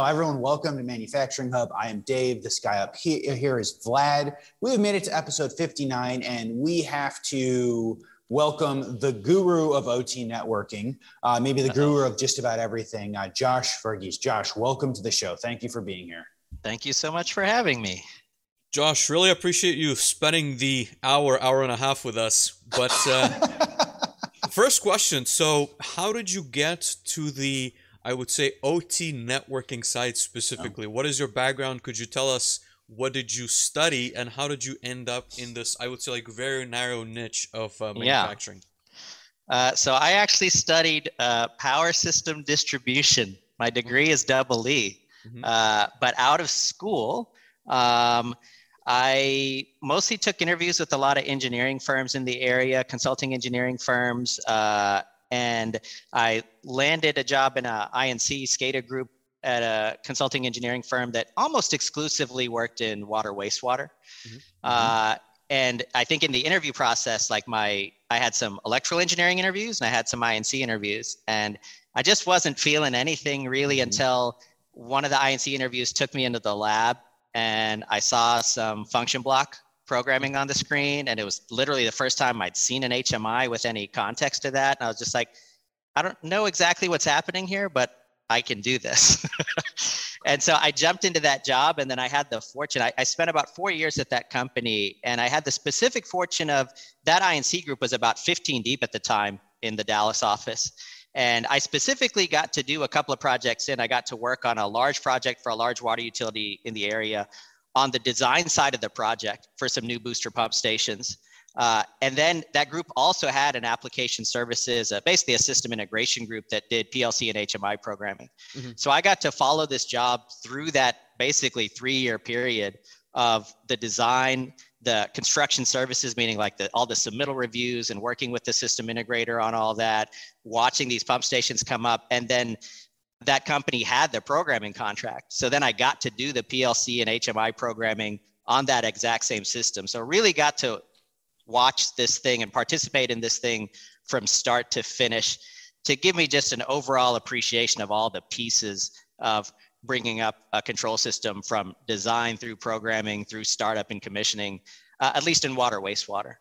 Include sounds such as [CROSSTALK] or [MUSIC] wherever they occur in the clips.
Everyone, welcome to Manufacturing Hub. I am Dave. This guy up here, here is Vlad. We have made it to episode 59, and we have to welcome the guru of OT networking, uh, maybe the guru of just about everything, uh, Josh Varghese. Josh, welcome to the show. Thank you for being here. Thank you so much for having me. Josh, really appreciate you spending the hour, hour and a half with us. But uh, [LAUGHS] first question so, how did you get to the I would say OT networking side specifically. Oh. What is your background? Could you tell us what did you study and how did you end up in this? I would say like very narrow niche of uh, manufacturing. Yeah. Uh, so I actually studied uh, power system distribution. My degree is double E, mm-hmm. Uh, but out of school. Um, I mostly took interviews with a lot of engineering firms in the area, consulting engineering firms, uh, and I landed a job in a I&C SCADA group at a consulting engineering firm that almost exclusively worked in water wastewater. Mm-hmm. Uh, and I think in the interview process, like my, I had some electrical engineering interviews and I had some I&C interviews, and I just wasn't feeling anything really mm-hmm. until one of the I&C interviews took me into the lab and I saw some function block programming on the screen. And it was literally the first time I'd seen an HMI with any context to that. And I was just like, I don't know exactly what's happening here, but I can do this. [LAUGHS] and so I jumped into that job. And then I had the fortune, I, I, spent about four years at that company. And I had the specific fortune of that I&C group was about 15 deep at the time in the Dallas office. And I specifically got to do a couple of projects in. I got to work on a large project for a large water utility in the area on the design side of the project for some new booster pump stations. Uh, and then that group also had an application services, uh, basically a system integration group that did PLC and HMI programming. Mm-hmm. So I got to follow this job through that basically three year period of the design, the construction services, meaning like the, all the submittal reviews and working with the system integrator on all that, watching these pump stations come up, and then that company had the programming contract. So then I got to do the PLC and HMI programming on that exact same system. So really got to watch this thing and participate in this thing from start to finish to give me just an overall appreciation of all the pieces of bringing up a control system from design through programming through startup and commissioning, uh, at least in water wastewater.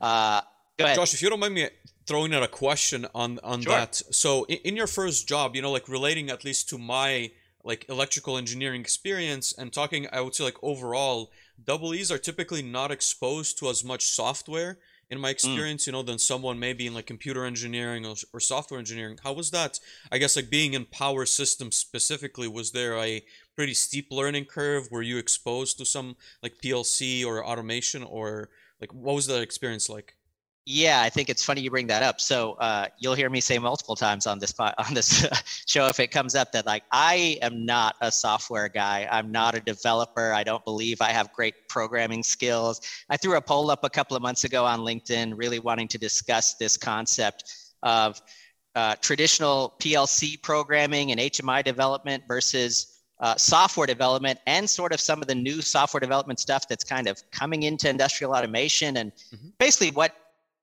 Uh, go ahead. Josh, if you don't mind me throwing out a question on on sure. that. So in, in your first job, you know, like relating at least to my like electrical engineering experience and talking, I would say like overall, double E's are typically not exposed to as much software in my mm. experience, mm. you know, than someone maybe in like computer engineering or, or software engineering. How was that? I guess like being in power systems specifically, was there a pretty steep learning curve? Were you exposed to some like PLC or automation or like what was that experience like? Yeah, I think it's funny you bring that up. So uh, you'll hear me say multiple times on this [LAUGHS] on this [LAUGHS] show if it comes up that like I am not a software guy. I'm not a developer. I don't believe I have great programming skills. I threw a poll up a couple of months ago on LinkedIn, really wanting to discuss this concept of uh, traditional PLC programming and HMI development versus uh, software development and sort of some of the new software development stuff that's kind of coming into industrial automation and mm-hmm. basically what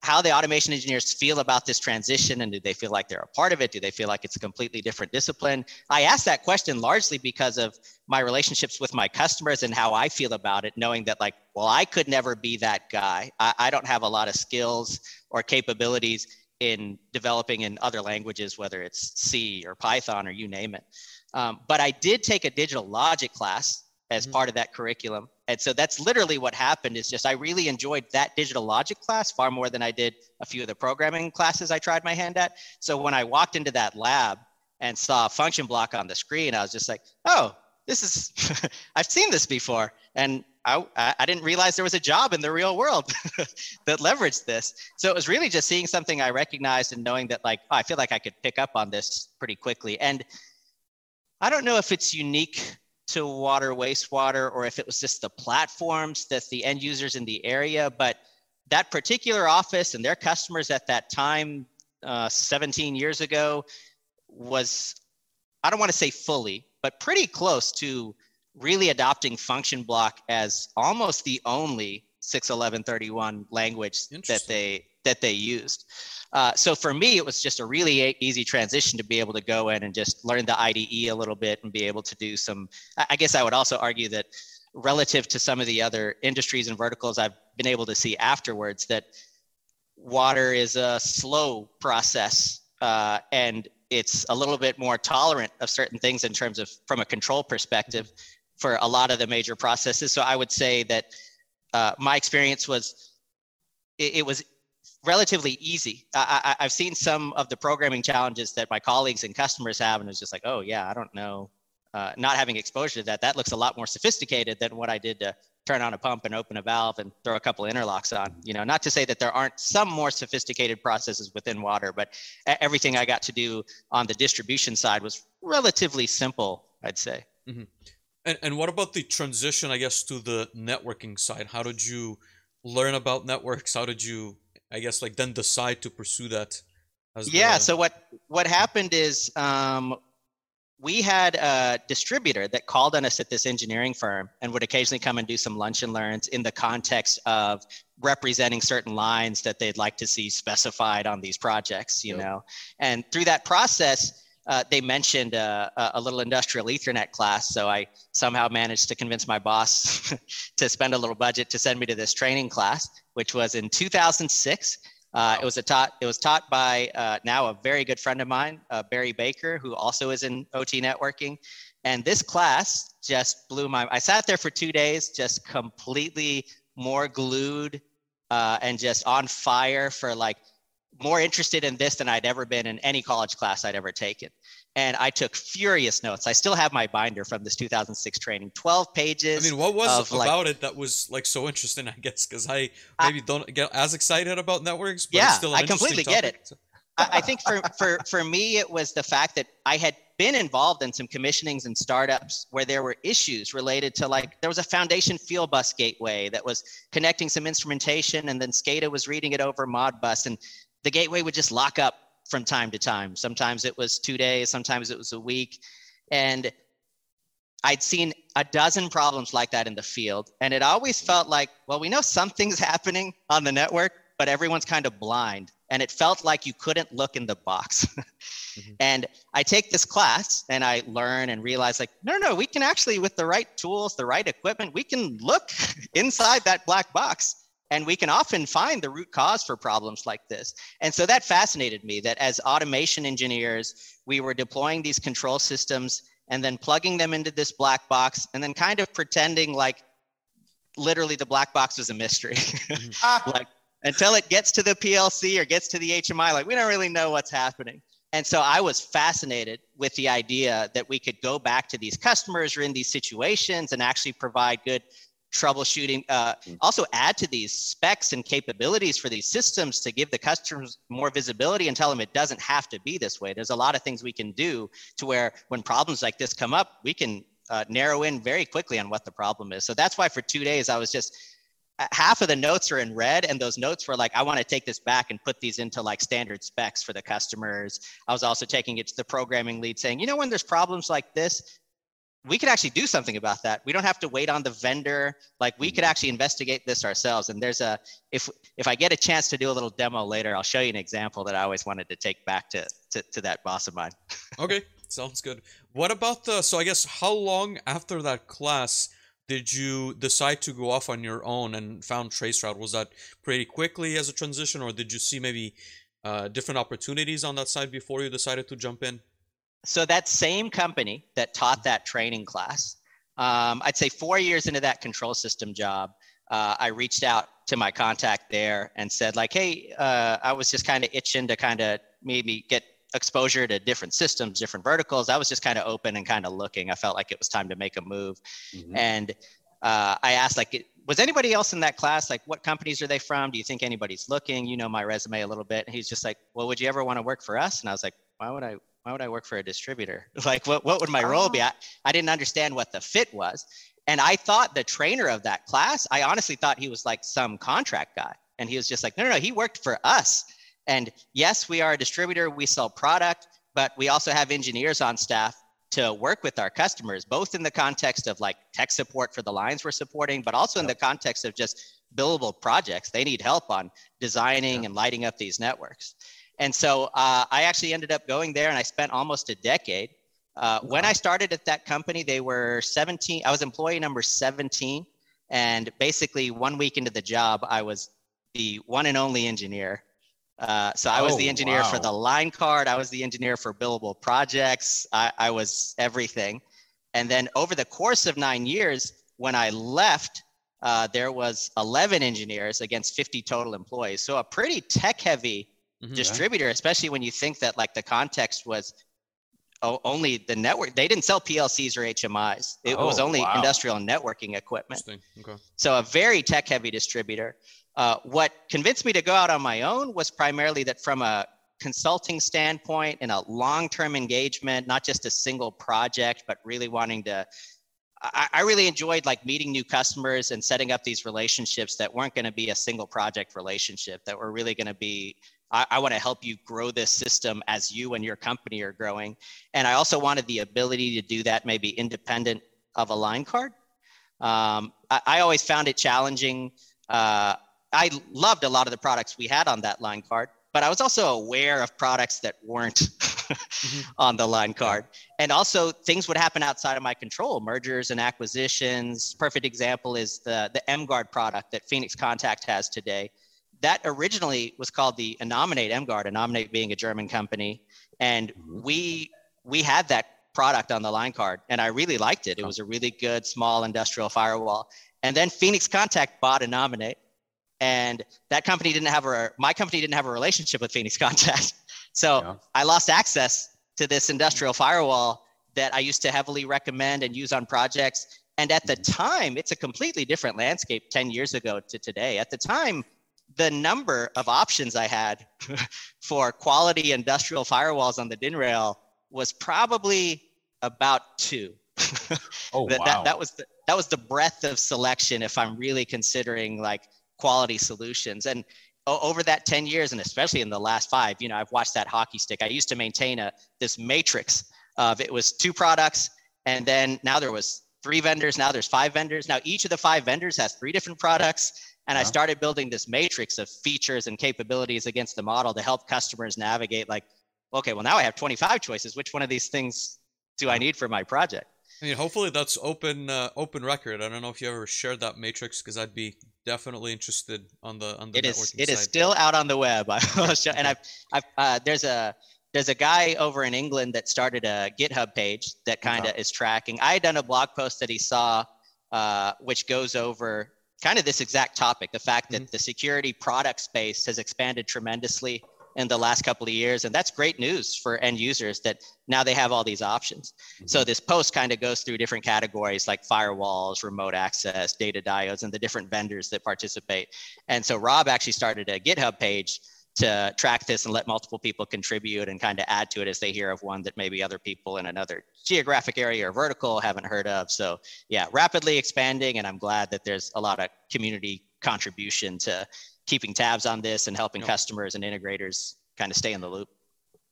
how the automation engineers feel about this transition and do they feel like they're a part of it? Do they feel like it's a completely different discipline? I ask that question largely because of my relationships with my customers and how I feel about it, knowing that, like, well, I could never be that guy. I, I don't have a lot of skills or capabilities in developing in other languages, whether it's C or Python or you name it. Um, but I did take a digital logic class as mm-hmm. part of that curriculum. And so that's literally what happened is just I really enjoyed that digital logic class far more than I did a few of the programming classes I tried my hand at. So when I walked into that lab and saw a function block on the screen, I was just like, oh, this is, [LAUGHS] I've seen this before. And I, I didn't realize there was a job in the real world [LAUGHS] that leveraged this. So it was really just seeing something I recognized and knowing that like, oh, I feel like I could pick up on this pretty quickly. And I don't know if it's unique to water, wastewater, or if it was just the platforms that the end users in the area. But that particular office and their customers at that time, uh, 17 years ago, was, I don't want to say fully, but pretty close to really adopting function block as almost the only 61131 language that they that they used. Uh, so for me, it was just a really easy transition to be able to go in and just learn the IDE a little bit and be able to do some. I guess I would also argue that relative to some of the other industries and verticals I've been able to see afterwards, that water is a slow process uh, and it's a little bit more tolerant of certain things in terms of from a control perspective for a lot of the major processes. So I would say that uh, my experience was it, it was relatively easy. I, have seen some of the programming challenges that my colleagues and customers have, and it's just like, oh yeah, I don't know. Uh, not having exposure to that, that looks a lot more sophisticated than what I did to turn on a pump and open a valve and throw a couple interlocks on. You know, not to say that there aren't some more sophisticated processes within water, but everything I got to do on the distribution side was relatively simple, I'd say. Mm-hmm. And, and what about the transition, I guess, to the networking side? How did you learn about networks? How did you, I guess, like then decide to pursue that? yeah. The... So what what happened is um, we had a distributor that called on us at this engineering firm and would occasionally come and do some lunch and learns in the context of representing certain lines that they'd like to see specified on these projects. You yep. know, and through that process uh, they mentioned uh, a little industrial Ethernet class. So I somehow managed to convince my boss [LAUGHS] to spend a little budget to send me to this training class, which was in 2006. Uh, it was a taught. It was taught by uh, now a very good friend of mine, uh, Barry Baker, who also is in OT networking. And this class just blew my. I sat there for two days, just completely more glued uh, and just on fire for like more interested in this than I'd ever been in any college class I'd ever taken. And I took furious notes. I still have my binder from this 2006 training, 12 pages. I mean, what was about like, it that was like so interesting, I guess, because I maybe I, don't get as excited about networks, but yeah, still I completely topic. get it. I, I think for, for, for me, it was the fact that I had been involved in some commissionings and startups where there were issues related to like there was a Foundation Fieldbus gateway that was connecting some instrumentation and then SCADA was reading it over Modbus and the gateway would just lock up from time to time. Sometimes it was two days, sometimes it was a week. And I'd seen a dozen problems like that in the field. And it always felt like, well, we know something's [LAUGHS] happening on the network, but everyone's kind of blind. And it felt like you couldn't look in the box. [LAUGHS] mm-hmm. And I take this class and I learn and realize, like, no, no, we can actually, with the right tools, the right equipment, we can look [LAUGHS] inside that black box and we can often find the root cause for problems like this. And so that fascinated me that as automation engineers, we were deploying these control systems and then plugging them into this black box and then kind of pretending like literally the black box was a mystery. Mm-hmm. [LAUGHS] like until it gets to the PLC or gets to the HMI, like we don't really know what's happening. And so I was fascinated with the idea that we could go back to these customers or in these situations and actually provide good troubleshooting. Uh, also add to these specs and capabilities for these systems to give the customers more visibility and tell them it doesn't have to be this way. There's a lot of things we can do to where when problems like this come up, we can uh, narrow in very quickly on what the problem is. So that's why for two days I was just half of the notes are in red and those notes were like i want to take this back and put these into like standard specs for the customers i was also taking it to the programming lead saying you know when there's problems like this we could actually do something about that. We don't have to wait on the vendor. Like we could mm-hmm. actually investigate this ourselves. And there's a if if I get a chance to do a little demo later, I'll show you an example that I always wanted to take back to to, to that boss of mine. [LAUGHS] okay, sounds good. What about the so I guess how long after that class did you decide to go off on your own and found Traceroute? Was that pretty quickly as a transition, or did you see maybe uh, different opportunities on that side before you decided to jump in? So that same company that taught that training class, um, I'd say four years into that control system job, uh, I reached out to my contact there and said like, hey, uh, I was just kind of itching to kind of maybe get exposure to different systems, different verticals. I was just kind of open and kind of looking. I felt like it was time to make a move. Mm-hmm. And uh, I asked like, was anybody else in that class? Like, what companies are they from? Do you think anybody's looking? You know my resume a little bit. And he's just like, well, would you ever want to work for us? And I was like, why would I why would I work for a distributor? [LAUGHS] Like, what, what would my role be? Oh. I, I didn't understand what the fit was. And I thought the trainer of that class, I honestly thought he was like some contract guy. And he was just like, no, no, no, he worked for us. And yes, we are a distributor, we sell product, but we also have engineers on staff to work with our customers, both in the context of like tech support for the lines we're supporting, but also in the context of just billable projects. They need help on designing yeah. and lighting up these networks. And so uh, I actually ended up going there and I spent almost a decade. Uh, wow. When I started at that company, they were 17. I was employee number 17. And basically, one week into the job, I was the one and only engineer. Uh, so I was oh, the engineer wow. for the line card. I was the engineer for billable projects. I, I was everything. And then over the course of nine years, when I left, uh, there was 11 engineers against 50 total employees. So a pretty tech heavy mm-hmm, distributor, especially when you think that like the context was only the network. They didn't sell PLCs or HMIs. It oh, was only wow. industrial networking equipment. Okay. So a very tech heavy distributor. Uh, what convinced me to go out on my own was primarily that from a consulting standpoint and a long-term engagement, not just a single project, but really wanting to I, I really enjoyed like meeting new customers and setting up these relationships that weren't going to be a single project relationship, that were really going to be I, I want to help you grow this system as you and your company are growing. And I also wanted the ability to do that maybe independent of a line card. Um, I, I, always found it challenging. Uh, I loved a lot of the products we had on that line card, but I was also aware of products that weren't mm-hmm. [LAUGHS] on the line card. And also things would happen outside of my control, mergers and acquisitions. Perfect example is the, the MGuard product that Phoenix Contact has today. That originally was called the Innominate MGuard, Innominate being a German company. And mm-hmm. we we had that product on the line card and I really liked it. It was a really good small industrial firewall. And then Phoenix Contact bought Innominate and that company didn't have a my company didn't have a relationship with phoenix contact [LAUGHS] so yeah. i lost access to this industrial firewall that i used to heavily recommend and use on projects and at the time it's a completely different landscape 10 years ago to today at the time the number of options i had [LAUGHS] for quality industrial firewalls on the din rail was probably about two oh, [LAUGHS] that, wow. that, that was the, that was the breadth of selection if i'm really considering like quality solutions. And over that 10 years, and especially in the last five, you know, I've watched that hockey stick. I used to maintain a this matrix of it was two products, and then now there was three vendors. Now there's five vendors. Now each of the five vendors has three different products. And I started building this matrix of features and capabilities against the model to help customers navigate like, okay, well now I have 25 choices. Which one of these things do I need for my project? I mean, hopefully that's open uh, open record. I don't know if you ever shared that matrix because I'd be definitely interested on the on the it is it is still out on the web [LAUGHS] and I've, I've uh, there's a there's a guy over in England that started a GitHub page that kind of is tracking. I had done a blog post that he saw, uh, which goes over kind of this exact topic: the fact that mm-hmm. the security product space has expanded tremendously in the last couple of years. And that's great news for end users that now they have all these options. Mm-hmm. So this post kind of goes through different categories like firewalls, remote access, data diodes, and the different vendors that participate. And so Rob actually started a GitHub page to track this and let multiple people contribute and kind of add to it as they hear of one that maybe other people in another geographic area or vertical haven't heard of. So yeah, rapidly expanding, and I'm glad that there's a lot of community contribution to keeping tabs on this and helping customers and integrators kind of stay in the loop.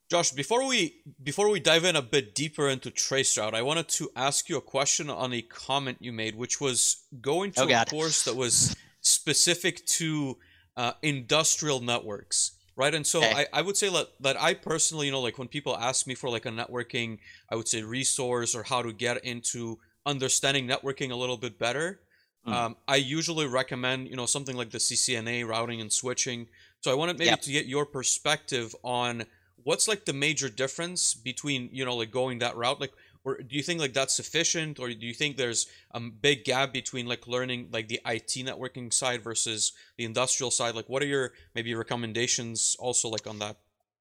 Josh, before we before we dive in a bit deeper into Traceroute, I wanted to ask you a question on a comment you made, which was going to oh, a course that was specific to uh, industrial networks, right? And so okay. I, I would say that, that I personally, you know, like when people ask me for like a networking, I would say resource or how to get into understanding networking a little bit better. Mm. Um, I usually recommend, you know, something like the CCNA routing and switching. So I wanted maybe yep. to get your perspective on what's like the major difference between, you know, like going that route. Like, or do you think like that's sufficient, or do you think there's a big gap between like learning like the IT networking side versus the industrial side? Like, what are your maybe recommendations also like on that?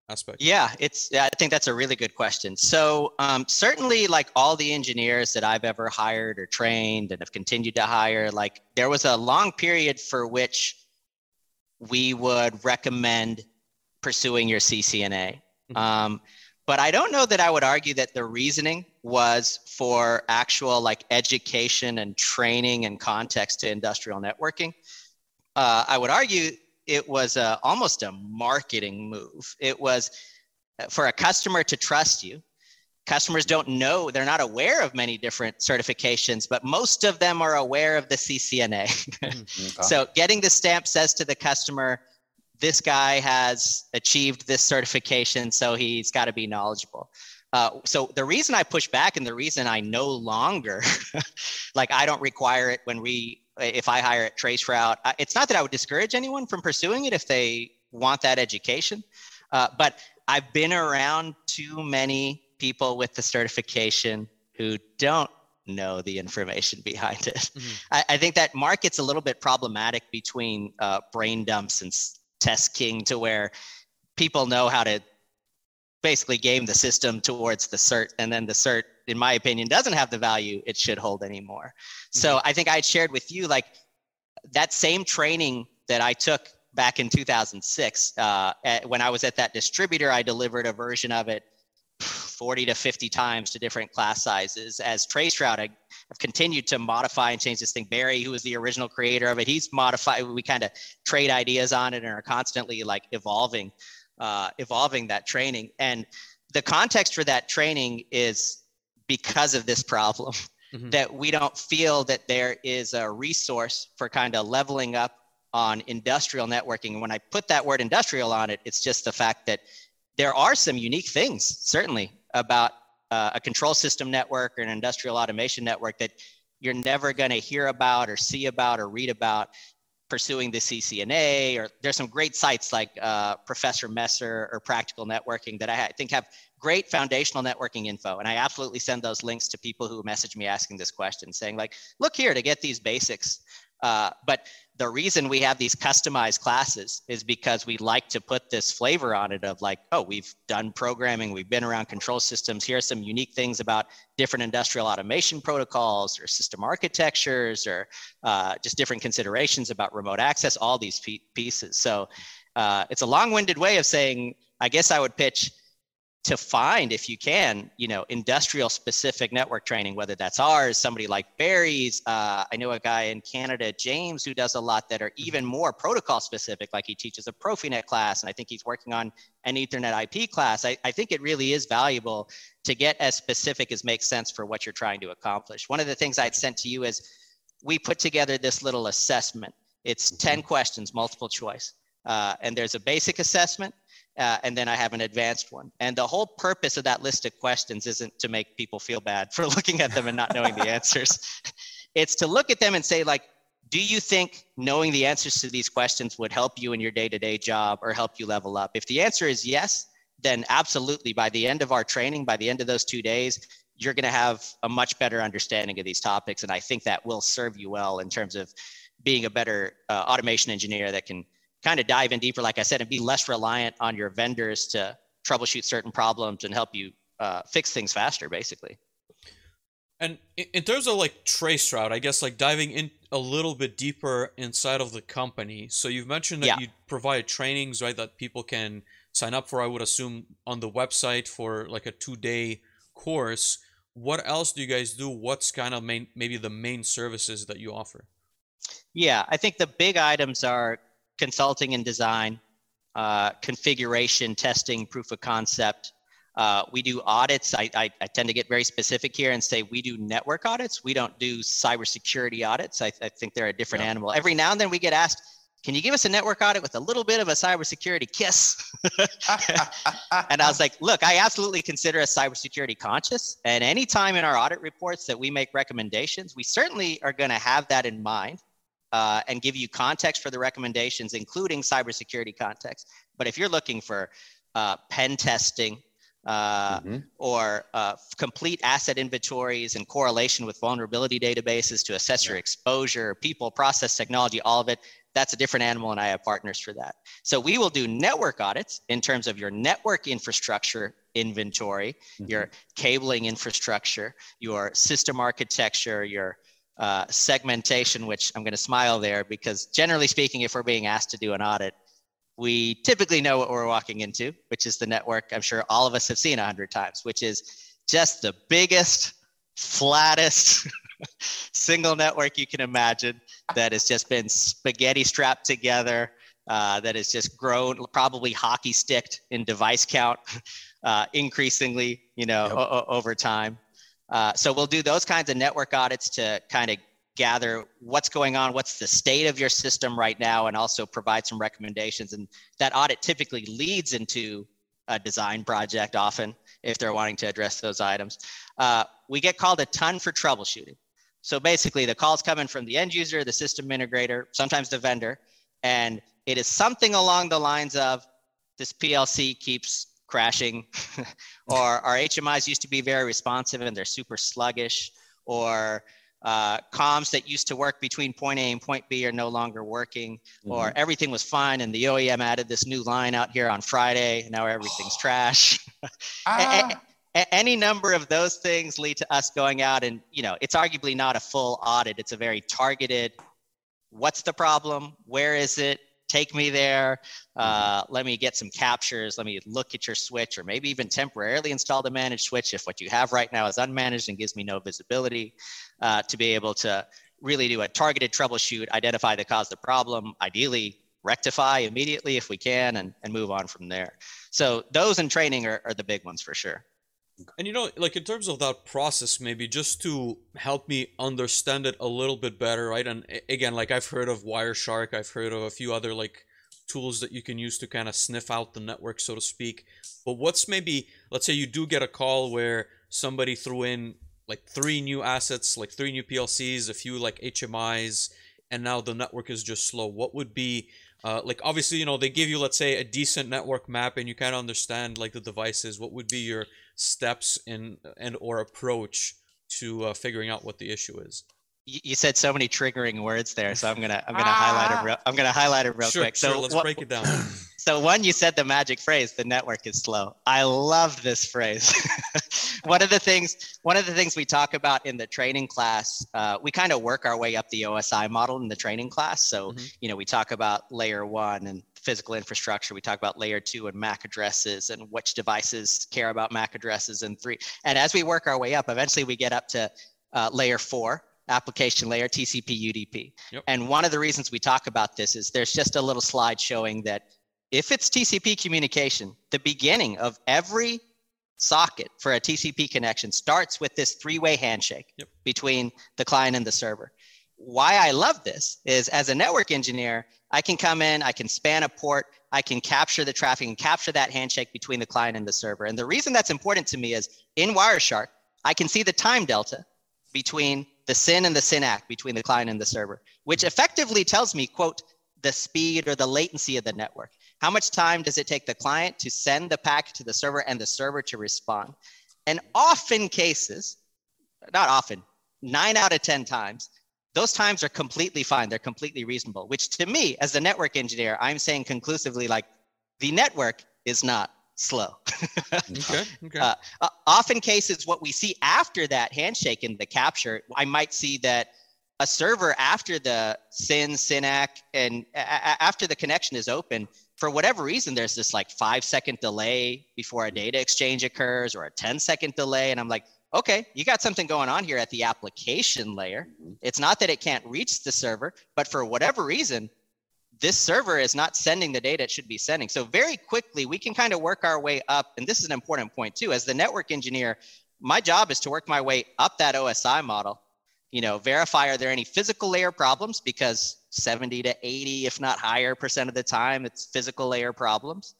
aspect? Yeah, it's. yeah, I think that's a really good question. So um, certainly, like all the engineers that I've ever hired or trained and have continued to hire, like there was a long period for which we would recommend pursuing your CCNA. Mm-hmm. Um, but I don't know that I would argue that the reasoning was for actual like education and training and context to industrial networking. Uh, I would argue it was a, almost a marketing move. It was uh, for a customer to trust you. customers don't know they're not aware of many different certifications but most of them are aware of the ccna [LAUGHS] mm-hmm. so getting the stamp says to the customer this guy has achieved this certification so he's got to be knowledgeable uh, so the reason i push back and the reason i no longer [LAUGHS] like i don't require it when we if i hire at traceroute it's not that i would discourage anyone from pursuing it if they want that education uh, but i've been around too many people with the certification who don't know the information [LAUGHS] behind it. Mm-hmm. I, I, think that market's a little bit problematic between uh, brain dumps and test king to where people know how to basically game the system towards the cert and then the cert in my opinion doesn't have the value it should hold anymore mm-hmm. so i think i shared with you like that same training that i took back in 2006 uh, at, when i was at that distributor i delivered a version of it 40 to 50 times to different class sizes. As Trey Traceroute, I have continued to modify and change this thing. Barry, who was the original creator of it, he's modified. We kind of trade ideas on it and are constantly like evolving, uh, evolving that training. And the context for that training is because of this problem. Mm-hmm. That we don't feel that there is a resource for kind of leveling up on industrial networking. And when I put that word industrial on it, it's just the fact that there are some unique things, certainly, about uh, a control system network or an industrial automation network that you're never going to hear about or see about or read about pursuing the CCNA. Or there's some great sites like uh, Professor Messer or Practical Networking that I think have great foundational networking info. And I absolutely send those links to people who message me asking this question, saying like, look here to get these basics. Uh, but the reason we have these customized classes is because we like to put this flavor on it of like, oh, we've done programming, we've been around control systems. Here are some unique things about different industrial automation protocols or system architectures or uh, just different considerations about remote access, all these pieces. So uh, it's a long winded way of saying, I guess I would pitch to find if you can you know industrial specific network training whether that's ours somebody like barry's uh, i know a guy in canada james who does a lot that are mm-hmm. even more protocol specific like he teaches a profinet class and i think he's working on an ethernet ip class I, I think it really is valuable to get as specific as makes sense for what you're trying to accomplish one of the things i'd sent to you is we put together this little assessment it's 10 mm-hmm. questions multiple choice uh, and there's a basic assessment uh, and then I have an advanced one. And the whole purpose of that list of questions isn't to make people feel bad for [LAUGHS] looking at them and not knowing the answers. [LAUGHS] It's to look at them and say, like, do you think knowing the answers to these questions would help you in your day to day job or help you level up? If the answer is yes, then absolutely by the end of our training, by the end of those two days, you're going to have a much better understanding of these topics. And I think that will serve you well in terms of being a better uh, automation engineer that can kind of dive in deeper, like I said, and be less reliant on your vendors to troubleshoot certain problems and help you uh, fix things faster, basically. And in terms of like Traceroute, I guess like diving in a little bit deeper inside of the company. So you've mentioned that yeah. you provide trainings, right, that people can sign up for. I would assume on the website for like a two-day course. What else do you guys do? What's kind of main, maybe the main services that you offer? Yeah, I think the big items are consulting and design, uh, configuration, testing, proof of concept. Uh, we do audits. I, I, I, tend to get very specific here and say we do network audits. We don't do cybersecurity audits. I, I think they're a different yeah. animal. Every now and then we get asked, can you give us a network audit with a little bit of a cybersecurity kiss? [LAUGHS] and I was like, look, I absolutely consider us cybersecurity conscious. And anytime in our audit reports that we make recommendations, we certainly are going to have that in mind uh, and give you context for the recommendations, including cybersecurity context. But if you're looking for uh, pen testing uh, mm-hmm. or uh, complete asset inventories and correlation with vulnerability databases to assess yeah. your exposure, people, process, technology, all of it, that's a different animal, and I have partners for that. So we will do network audits in terms of your network infrastructure inventory, mm-hmm. your cabling infrastructure, your system architecture, your uh, segmentation, which I'm going to smile there because generally speaking, if we're being asked to do an audit, we typically know what we're walking into, which is the network I'm sure all of us have seen a hundred times, which is just the biggest, flattest [LAUGHS] single network you can imagine that has just been spaghetti strapped together uh, that has just grown, probably hockey sticked in device count, [LAUGHS] uh, increasingly, you know, yep. o- over time. Uh, so we'll do those kinds of network audits to kind of gather what's going on, what's the state of your system right now, and also provide some recommendations. And that audit typically leads into a design project often if they're wanting to address those items. Uh, we get called a ton for troubleshooting. So basically, the calls come in from the end user, the system integrator, sometimes the vendor, and it is something along the lines of this PLC keeps crashing, [LAUGHS] or our HMIs used to be very responsive and they're super sluggish, or uh, comms that used to work between point A and point B are no longer working, mm-hmm. or everything was fine and the OEM added this new line out here on Friday. Now everything's [GASPS] trash. [LAUGHS] ah. a- a- any number of those things lead to us going out and, you know, it's arguably not a full audit. It's a very targeted what's the problem? Where is it? Take me there. Uh, let me get some captures. Let me look at your switch, or maybe even temporarily install the managed switch if what you have right now is unmanaged and gives me no visibility uh, to be able to really do a targeted troubleshoot, identify the cause of the problem, ideally rectify immediately if we can, and, and move on from there. So those in training are, are the big ones for sure. And you know, like in terms of that process, maybe just to help me understand it a little bit better, right? And again, like I've heard of Wireshark, I've heard of a few other like tools that you can use to kind of sniff out the network, so to speak. But what's maybe, let's say you do get a call where somebody threw in like three new assets, like three new PLCs, a few like HMIs, and now the network is just slow. What would be uh, like obviously you know they give you let's say a decent network map and you kind of understand like the devices what would be your steps in and or approach to uh, figuring out what the issue is. You said so many triggering words there so i'm gonna i'm gonna ah. highlight it real, i'm gonna highlight it real sure, quick. So let's break it down. [COUGHS] so one you said the magic phrase the network is slow. I love this phrase. [LAUGHS] One of the things one of the things we talk about in the training class uh, we kind of work our way up the osi model in the training class. So mm-hmm. you know we talk about layer one and physical infrastructure. We talk about layer two and MAC addresses and which devices care about MAC addresses and three. And as we work our way up, eventually we get up to uh, layer four, application layer, TCP UDP. Yep. And one of the reasons we talk about this is there's just a little slide showing that if it's TCP communication, the beginning of every socket for a TCP connection starts with this three-way handshake yep. between the client and the server. Why I love this is as a network engineer, I can come in, I can span a port, I can capture the traffic and capture that handshake between the client and the server. And the reason that's important to me is in Wireshark, I can see the time delta between the SYN and the SYN-ACK between the client and the server, which effectively tells me, quote, the speed or the latency of the network. How much time does it take the client to send the packet to the server and the server to respond? And often cases, not often, nine out of 10 times, those times are completely fine. They're completely reasonable, which to me, as the network engineer, I'm saying conclusively like the network is not slow. [LAUGHS] okay. okay. Uh, uh, often cases, what we see after that handshake in the capture, I might see that a server after the SYN, SYN-ACK, and a- after the connection is open, for whatever reason, there's this like five second delay before a data exchange occurs or a 10 second delay. And I'm like, okay, you got something going on here at the application layer. Mm-hmm. It's not that it can't reach the server, but for whatever reason, this server is not sending the data it should be sending. So very quickly, we can kind of work our way up. And this is an important point too. As the network engineer, my job is to work my way up that OSI model. You know, verify are there any physical layer problems because 70 to 80, if not higher percent of the time, it's physical layer problems.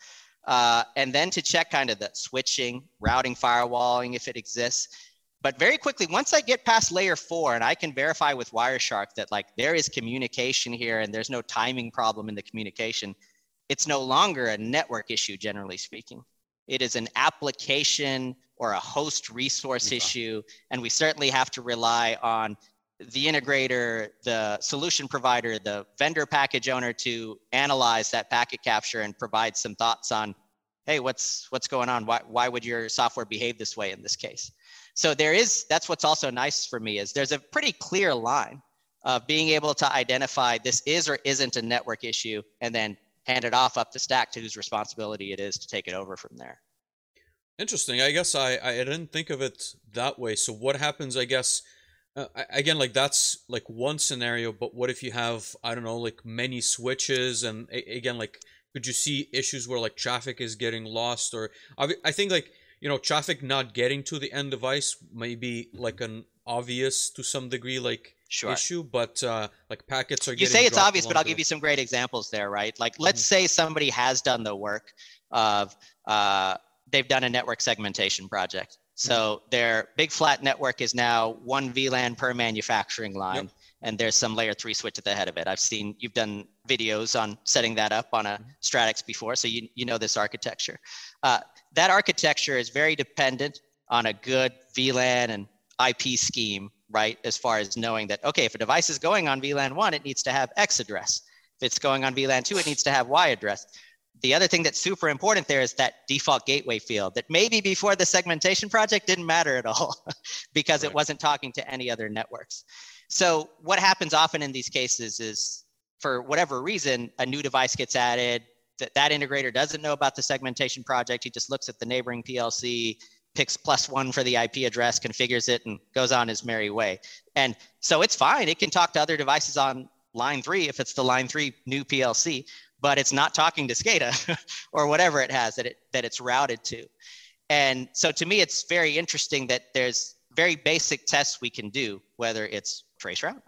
Uh, and then to check kind of the switching, routing, firewalling if it exists. But very quickly, once I get past layer four and I can verify with Wireshark that like there is communication here and there's no timing problem in the communication, it's no longer a network issue, generally speaking. It is an application or a host resource okay. issue. And we certainly have to rely on the integrator, the solution provider, the vendor package owner to analyze that packet capture and provide some thoughts on, hey, what's what's going on? Why why would your software behave this way in this case? So there is that's what's also nice for me is there's a pretty clear line of being able to identify this is or isn't a network issue and then hand it off up the stack to whose responsibility it is to take it over from there. Interesting. I guess I, I didn't think of it that way. So what happens, I guess, uh, again like that's like one scenario but what if you have i don't know like many switches and again like could you see issues where like traffic is getting lost or i think like you know traffic not getting to the end device may be like an obvious to some degree like sure. issue but uh like packets are you say it's obvious but i'll give you some great examples there right like let's mm-hmm. say somebody has done the work of uh they've done a network segmentation project so their big flat network is now one VLAN per manufacturing line. Yep. And there's some layer three switch at the head of it. I've seen you've done videos on setting that up on a mm-hmm. Stratix before, so you, you know this architecture. Uh, that architecture is very dependent on a good VLAN and IP scheme, right? As far as knowing that, okay, if a device is going on VLAN one, it needs to have X address. If it's going on VLAN two, it needs to have Y address the other thing that's super important there is that default gateway field that maybe before the segmentation project didn't matter at all [LAUGHS] because right. it wasn't talking to any other networks. So what happens often in these cases is for whatever reason, a new device gets added, that, that integrator doesn't know about the segmentation project. He just looks at the neighboring PLC, picks plus one for the IP address, configures it, and goes on his merry way. And so it's fine. It can talk to other devices on line three if it's the line three new PLC but it's not talking to SCADA [LAUGHS] or whatever it has that it that it's routed to. And so to me, it's very interesting that there's very basic tests we can do, whether it's traceroute,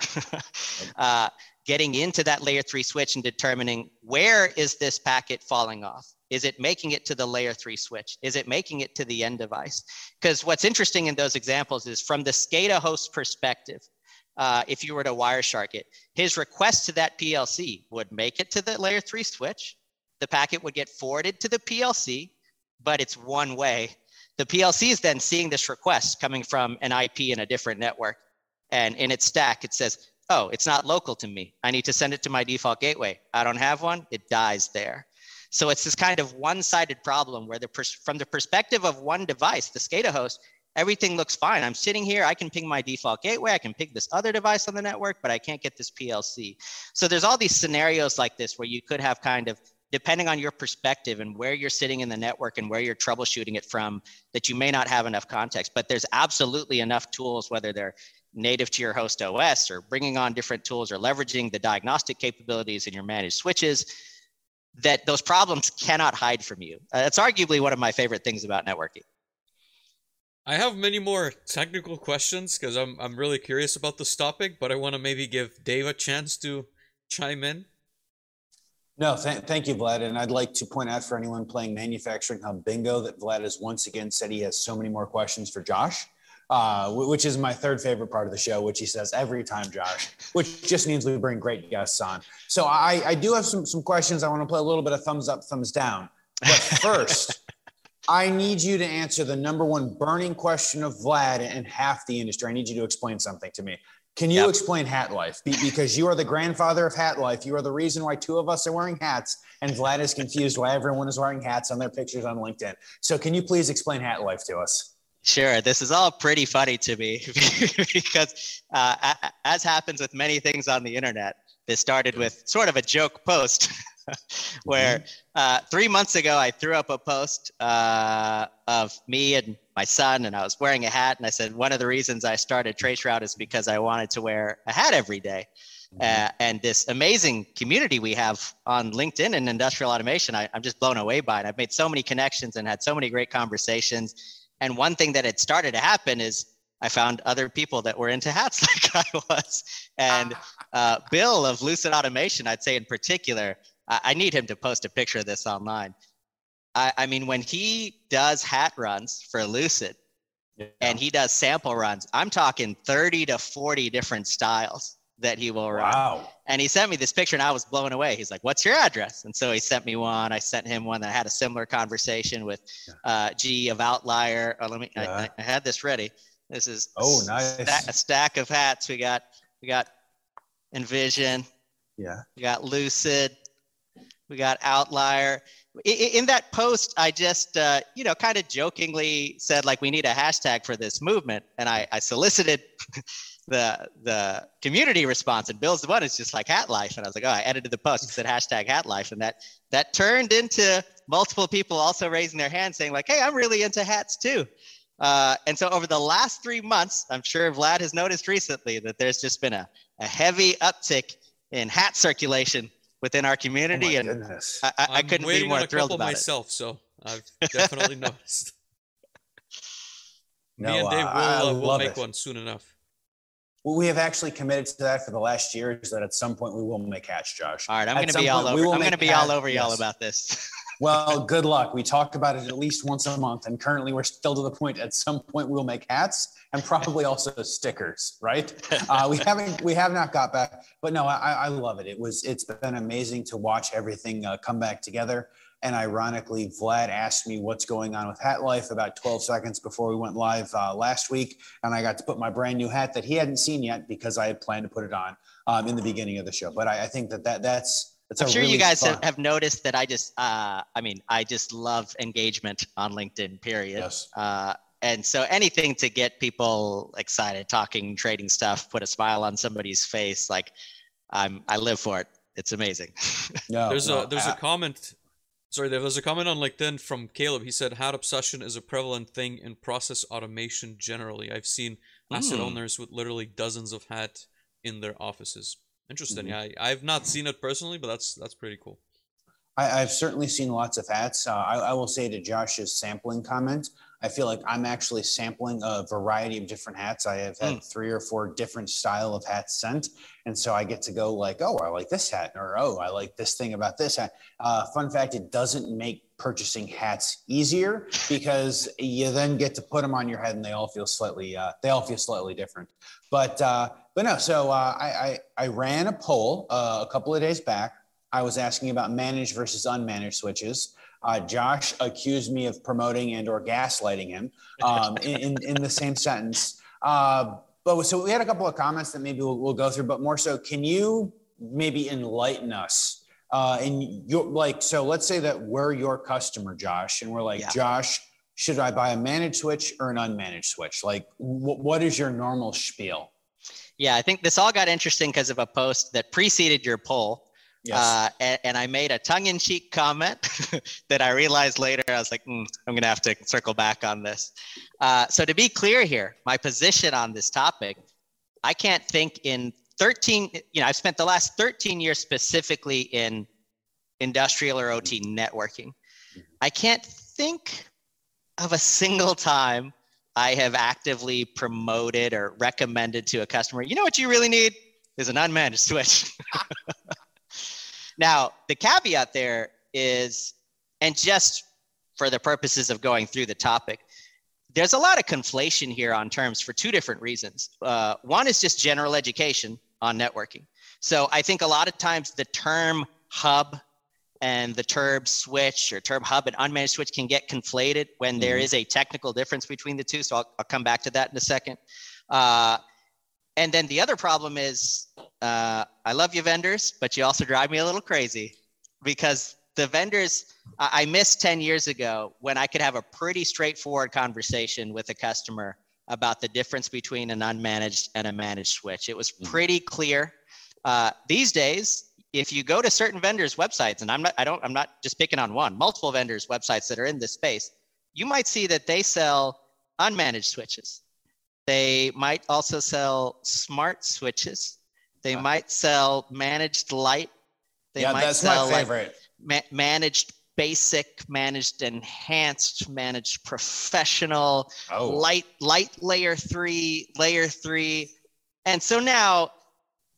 [LAUGHS] uh, getting into that layer three switch and determining where is this packet falling off? Is it making it to the layer three switch? Is it making it to the end device? Because what's interesting in those examples is from the SCADA host perspective, uh, if you were to Wireshark it. His request to that PLC would make it to the layer three switch. The packet would get forwarded to the PLC, but it's one way. The PLC is then seeing this request coming from an IP in a different network. And in its stack, it says, oh, it's not local to me. I need to send it to my default gateway. I don't have one, it dies there. So it's this kind of one-sided problem where the pers- from the perspective of one device, the SCADA host, everything looks fine. I'm sitting here, I can ping my default gateway, I can ping this other device on the network, but I can't get this PLC. So there's all these scenarios like this where you could have kind of, depending on your perspective and where you're sitting in the network and where you're troubleshooting it from, that you may not have enough context. But there's absolutely enough tools, whether they're native to your host OS or bringing on different tools or leveraging the diagnostic capabilities in your managed switches that those problems cannot hide from you. Uh, that's arguably one of my favorite things about networking. I have many more technical questions because I'm I'm really curious about this topic, but I want to maybe give Dave a chance to chime in. No, th- thank you, Vlad. And I'd like to point out for anyone playing Manufacturing Hub Bingo that Vlad has once again said he has so many more questions for Josh, uh, which is my third favorite part of the show, which he says every time, Josh, which just means we bring great guests on. So I, I do have some, some questions. I want to play a little bit of thumbs up, thumbs down. But first, I need you to answer the number one burning question of Vlad and half the industry. I need you to explain something to me. Can you yep. explain hat life? Be- because you are the grandfather of hat life. You are the reason why two of us are wearing hats, and Vlad is confused why everyone is wearing hats on their pictures on LinkedIn. So, can you please explain hat life to us? Sure. This is all pretty funny to me [LAUGHS] because, uh, as happens with many things on the internet, this started with sort of a joke post [LAUGHS] [LAUGHS] where mm-hmm. uh, three months ago I threw up a post uh, of me and my son, and I was wearing a hat. And I said, one of the reasons I started Traceroute is because I wanted to wear a hat every day. Mm-hmm. Uh, and this amazing community we have on LinkedIn and industrial automation, I, I'm just blown away by it. I've made so many connections and had so many great conversations. And one thing that had started to happen is I found other people that were into hats [LAUGHS] like I was. And uh, Bill of Lucid Automation, I'd say in particular, I, I need him to post a picture of this online. I, I mean, when he does hat runs for Lucid yeah. and he does sample runs, I'm talking 30 to 40 different styles that he will run. Wow. And he sent me this picture and I was blown away. He's like, What's your address? And so he sent me one. I sent him one that I had a similar conversation with uh, G of Outlier. Oh, let me, yeah. I, I, had this ready. This is oh nice a stack of hats. We got we got Envision. Yeah. We got Lucid we got outlier. In that post i just uh, you know kind of jokingly said like we need a hashtag for this movement and i, I solicited [LAUGHS] the the community response and bill's the one is just like hat life and i was like oh i edited the post and said hashtag hat life and that that turned into multiple people also raising their hands saying like hey i'm really into hats too. Uh, and so over the last three months, I'm sure Vlad has noticed recently that there's just been a, a heavy uptick in hat circulation within our community. Oh and goodness. I, I, I couldn't be more thrilled about myself, so I've definitely [LAUGHS] noticed. No, Me and Dave uh, will, I uh, will love make it. one soon enough. Well, we have actually committed to that for the last year. Is that at some point we will make hats, Josh? All right, I'm going to be all point, we over. will I'm going to make be all over y'all yes. about this. [LAUGHS] Well, good luck. We talk about it at least once a month, and currently we're still to the point. At some point, we'll make hats and probably [LAUGHS] also stickers. Right? Uh, we haven't, we have not got back, but no, I, I love it. It was, it's been amazing to watch everything uh, come back together. And ironically, Vlad asked me what's going on with Hat Life about 12 seconds before we went live uh, last week, and I got to put my brand new hat that he hadn't seen yet because I had planned to put it on um, in the beginning of the show. But I, I think that, that that's that's I'm a sure you guys fun- have, have noticed that I just, uh, I mean, I just love engagement on LinkedIn, period. Yes. Uh, and so anything to get people excited, talking, trading stuff, put a smile on somebody's face, like I'm, I live for it. It's amazing. [LAUGHS] No, There's no, a there's I- a comment. Sorry, there was a comment on LinkedIn from Caleb. He said hat obsession is a prevalent thing in process automation generally. I've seen asset Hmm. owners with literally dozens of hat in their offices. Interesting. Mhm. Yeah, I, I've not seen it personally, but that's that's pretty cool. I, I've certainly seen lots of hats. Uh, I, I will say to Josh's sampling comment, I feel like I'm actually sampling a variety of different hats. I have had three or four different style of hats sent, and so I get to go like, oh, I like this hat, or oh, I like this thing about this hat. Uh, fun fact: it doesn't make purchasing hats easier because you then get to put them on your head, and they all feel slightly uh, they all feel slightly different. But uh, but no, so uh, I, I I ran a poll uh, a couple of days back. I was asking about managed versus unmanaged switches. Uh, Josh accused me of promoting and or gaslighting him um, [LAUGHS] in, in, in the same sentence. Uh, but so we had a couple of comments that maybe we'll, we'll go through, but more so, can you maybe enlighten us? Uh, and your like, so let's say that we're your customer, Josh, and we're like, Yeah. Josh, should I buy a managed switch or an unmanaged switch? Like, wh- what is your normal spiel? yeah, I think this all got interesting because of a post that preceded your poll. Yes. Uh, and, and I made a tongue-in-cheek comment [LAUGHS] that I realized later. I was like, "Hmm, I'm going to have to circle back on this. Uh, so to be clear here, my position on this topic, I can't think in 13. You know, I've spent the last 13 years specifically in industrial or OT networking. I can't think of a single time I have actively promoted or recommended to a customer. You know what you really need is an unmanaged [LAUGHS] switch. Now, the caveat there is, and just for the purposes of going through the topic, there's a lot of conflation here on terms for two different reasons. Uh, one is just general education on networking. So I think a lot of times the term hub and the term switch or term hub and unmanaged switch can get conflated when there Mhm. is a technical difference between the two. So I'll, I'll come back to that in a second. Uh, and then the other problem is uh, I love you vendors, but you also drive me a little crazy because the vendors I missed 10 years ago when I could have a pretty straightforward conversation with a customer about the difference between an unmanaged and a managed switch. It was Mhm. pretty clear. Uh, these days, if you go to certain vendors' websites, and I'm not, I don't, I'm not just picking on one, multiple vendors' websites that are in this space, you might see that they sell unmanaged switches. They might also sell smart switches. They might sell managed light. They yeah, might that's my sell like favorite. ma- managed basic, managed enhanced, managed professional, oh, light light layer three, layer three. And so now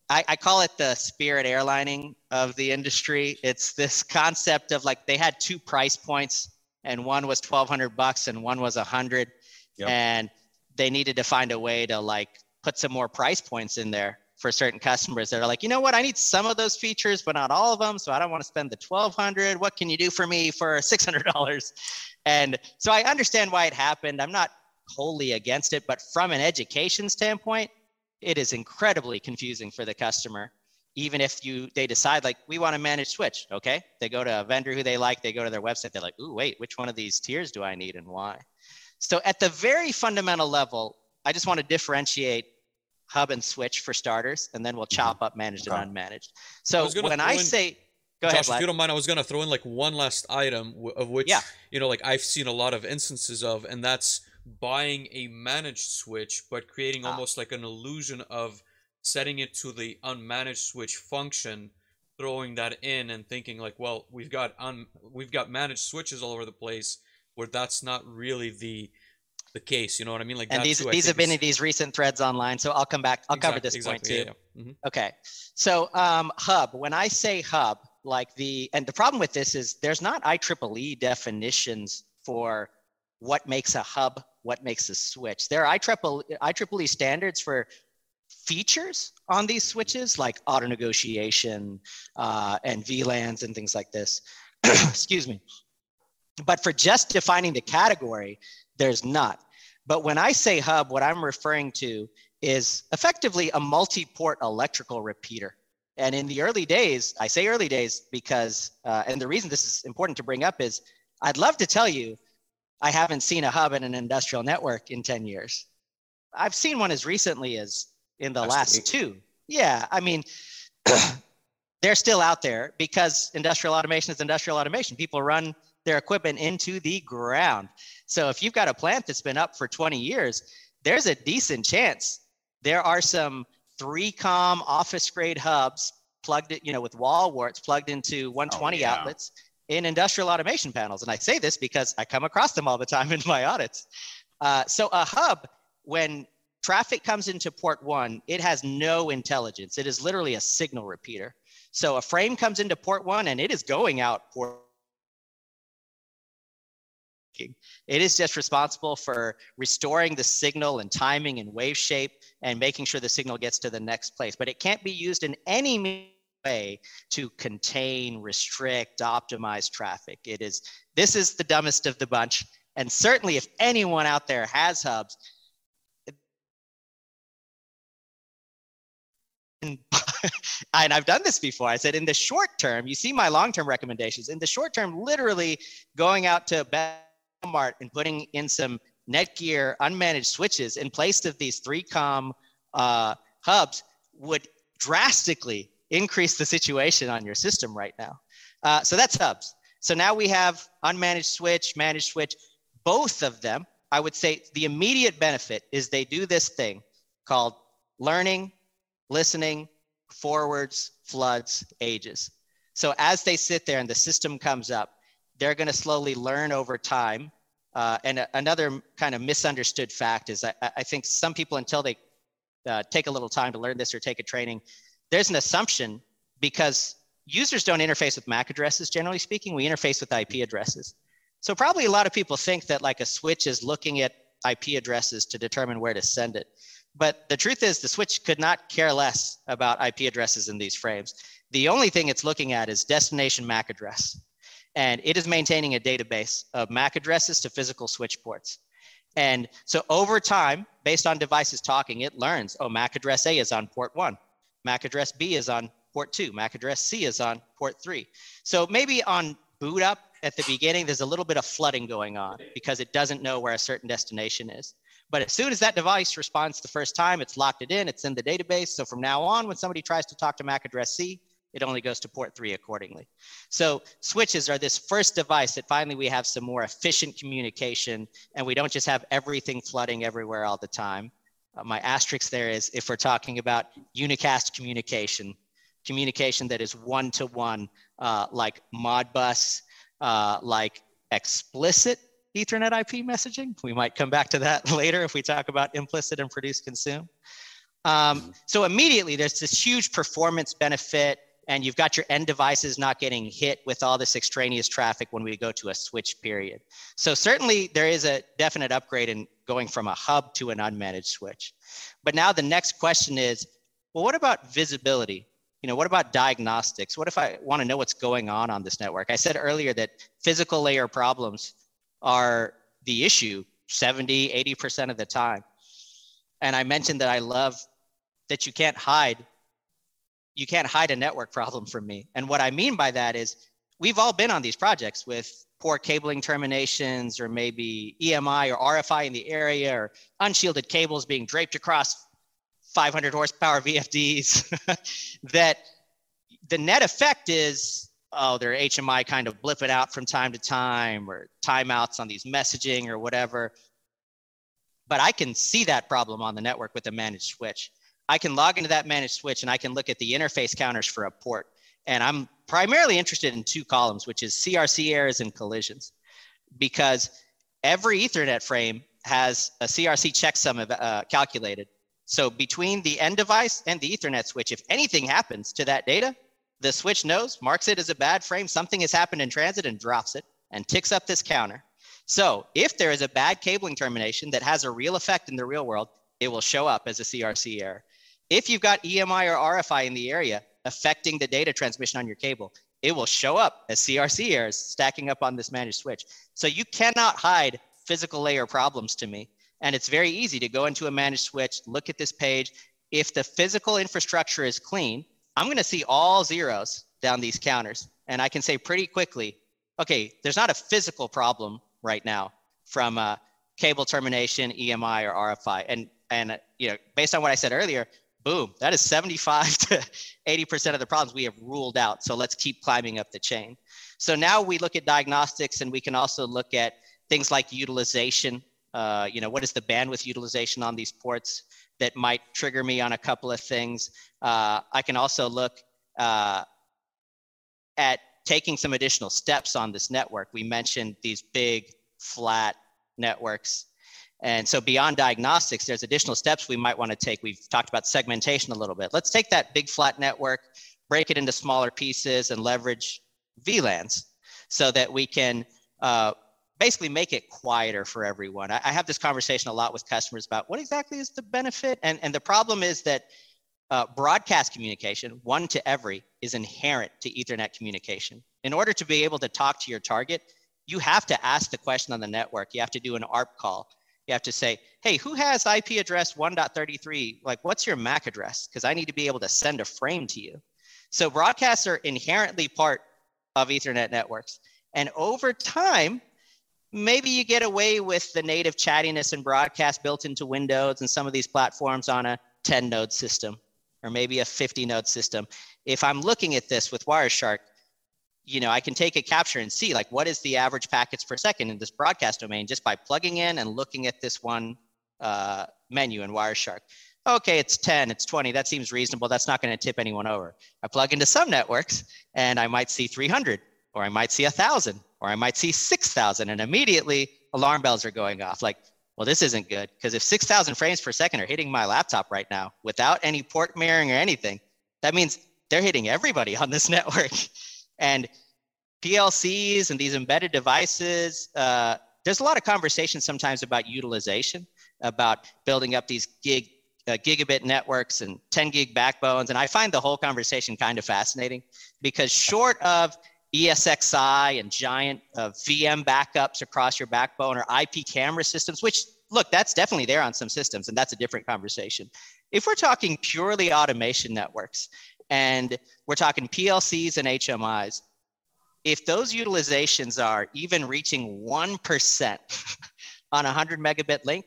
I, I call it the spirit airlining of the industry. It's this concept of like they had two price points and one was 1200 bucks and one was a hundred. Yep. And they needed to find a way to like put some more price points in there for certain customers that are like, you know what, I need some of those features, but not all of them. So I don't want to spend the 1200. What can you do for me for $600? And so I understand why it happened. I'm not wholly against it, but from an education standpoint, it is incredibly confusing for the customer. Even if you they decide like we want to manage switch, okay? They go to a vendor who they like, they go to their website, they're like, ooh, wait, which one of these tiers do I need and why? So at the very fundamental level, I just want to differentiate hub and switch for starters, and then we'll chop up managed Okay. and unmanaged. So gonna when I in- say, go Josh, ahead, if you don't mind, I was gonna throw in like one last item of which Yeah. you know, like I've seen a lot of instances of, and that's buying a managed switch, but creating ah. almost like an illusion of setting it to the unmanaged switch function, throwing that in and thinking like, well, we've got un- we've got managed switches all over the place, where that's not really the the case. You know what I mean? Like, and these too, these have been in these recent threads online. So I'll come back. I'll exactly, cover this exactly, point too. Yeah, yeah. Mm-hmm. Okay. So um, hub. When I say hub, like the and the problem with this is there's not IEEE definitions for what makes a hub, what makes a switch. There are IEEE, IEEE standards for features on these switches like auto negotiation uh, and VLANs and things like this. [CLEARS THROAT] Excuse me. But for just defining the category, there's not. But when I say hub, what I'm referring to is effectively a multi-port electrical repeater. And in the early days, I say early days because, uh, and the reason this is important to bring up is I'd love to tell you I haven't seen a hub in an industrial network in 10 years. I've seen one as recently as in the That's last two. Yeah, I mean, [COUGHS] they're still out there because industrial automation is industrial automation. People run their equipment into the ground. So if you've got a plant that's been up for 20 years, there's a decent chance there are some 3com office grade hubs plugged it, you know, with wall warts plugged into 120 oh, yeah. outlets in industrial automation panels. And I say this because I come across them all the time [LAUGHS] in my audits. Uh, so a hub, when traffic comes into port one, it has no intelligence. It is literally a signal repeater. So a frame comes into port one and it is going out port it is just responsible for restoring the signal and timing and wave shape and making sure the signal gets to the next place. But it can't be used in any way to contain, restrict, optimize traffic. It is this is the dumbest of the bunch. And certainly if anyone out there has hubs, [LAUGHS] and I've done this before. I said in the short term, you see my long-term recommendations. In the short term, literally going out to Walmart and putting in some Netgear unmanaged switches in place of these 3Com uh, hubs would drastically increase the situation on your system right now. Uh, so that's hubs. So now we have unmanaged switch, managed switch, both of them. I would say the immediate benefit is they do this thing called learning, listening, forwards, floods, ages. So as they sit there and the system comes up, they're going to slowly learn over time. Uh, and a, another kind of misunderstood fact is I, I think some people, until they uh, take a little time to learn this or take a training, there's an assumption because users don't interface with MAC addresses, generally speaking, we interface with IP addresses. So probably a lot of people think that like a switch is looking at IP addresses to determine where to send it. But the truth is the switch could not care less about IP addresses in these frames. The only thing it's looking at is destination MAC address. And it is maintaining a database of MAC addresses to physical switch ports. And so over time, based on devices talking, it learns, oh, MAC address A is on port one. MAC address B is on port two. MAC address C is on port three. So maybe on boot up at the beginning, there's a little bit of flooding going on because it doesn't know where a certain destination is. But as soon as that device responds the first time, it's locked it in, it's in the database. So from now on, when somebody tries to talk to MAC address C, it only goes to port three accordingly. So switches are this first device that finally we have some more efficient communication and we don't just have everything flooding everywhere all the time. Uh, my asterisk there is if we're talking about unicast communication, communication that is one to one, like Modbus, uh, like explicit Ethernet IP messaging. We might come back to that [LAUGHS] later if we talk about implicit and produce consume. Um, so immediately there's this huge performance benefit and you've got your end devices not getting hit with all this extraneous traffic when we go to a switch period. So certainly there is a definite upgrade in going from a hub to an unmanaged switch. But now the next question is, well, what about visibility? You know, what about diagnostics? What if I want to know what's going on on this network? I said earlier that physical layer problems are the issue 70, 80% of the time. And I mentioned that I love that you can't hide you can't hide a network problem from me. And what I mean by that is we've all been on these projects with poor cabling terminations or maybe EMI or RFI in the area or unshielded cables being draped across 500 horsepower VFDs [LAUGHS] that the net effect is oh their HMI kind of blipping out from time to time or timeouts on these messaging or whatever but I can see that problem on the network with a managed switch. I can log into that managed switch and I can look at the interface counters for a port. And I'm primarily interested in two columns, which is CRC errors and collisions, because every Ethernet frame has a CRC checksum uh, calculated. So between the end device and the Ethernet switch, if anything happens to that data, the switch knows, marks it as a bad frame, something has happened in transit and drops it and ticks up this counter. So if there is a bad cabling termination that has a real effect in the real world, it will show up as a CRC error. If you've got EMI or RFI in the area affecting the data transmission on your cable, it will show up as CRC errors stacking up on this managed switch. So you cannot hide physical layer problems to me. And it's very easy to go into a managed switch, look at this page. If the physical infrastructure is clean, I'm going to see all zeros down these counters. And I can say pretty quickly, okay, there's not a physical problem right now from uh, cable termination, EMI, or RFI. And and uh, you know, based on what I said earlier, boom, that is 75 [LAUGHS] to 80% of the problems we have ruled out. So let's keep climbing up the chain. So now we look at diagnostics, and we can also look at things like utilization. Uh, you know, what is the bandwidth utilization on these ports that might trigger me on a couple of things? Uh, I can also look uh, at taking some additional steps on this network. We mentioned these big flat networks. And so beyond diagnostics, there's additional steps we might want to take. We've talked about segmentation a little bit. Let's take that big flat network, break it into smaller pieces and leverage VLANs so that we can uh, basically make it quieter for everyone. I, I, have this conversation a lot with customers about what exactly is the benefit. And, and the problem is that uh, broadcast communication, one to every, is inherent to Ethernet communication. In order to be able to talk to your target, you have to ask the question on the network. You have to do an ARP call. You have to say, hey, who has IP address 1.33? Like, what's your MAC address? Because I need to be able to send a frame to you. So broadcasts are inherently part of Ethernet networks. And over time, maybe you get away with the native chattiness and broadcast built into Windows and some of these platforms on a 10 node system or maybe a 50 node system. If I'm looking at this with Wireshark, you know, I can take a capture and see like what is the average packets per second in this broadcast domain just by plugging in and looking at this one uh, menu in Wireshark. Okay, it's 10, it's 20. That seems reasonable. That's not going to tip anyone over. I plug into some networks and I might see 300 or I might see 1,000 or I might see 6,000 and immediately alarm bells are going off. Like, well, this isn't good because if 6,000 frames per second are hitting my laptop right now without any port mirroring or anything, that means they're hitting everybody on this [LAUGHS] network. And PLCs and these embedded devices, uh, there's a lot of conversation sometimes about utilization, about building up these gig uh, gigabit networks and 10 gig backbones. And I find the whole conversation kind of fascinating because short of ESXi and giant uh, VM backups across your backbone or IP camera systems, which look, that's definitely there on some systems, and that's a different conversation. If we're talking purely automation networks and we're talking PLCs and HMIs, if those utilizations are even reaching 1% [LAUGHS] on a 100 megabit link,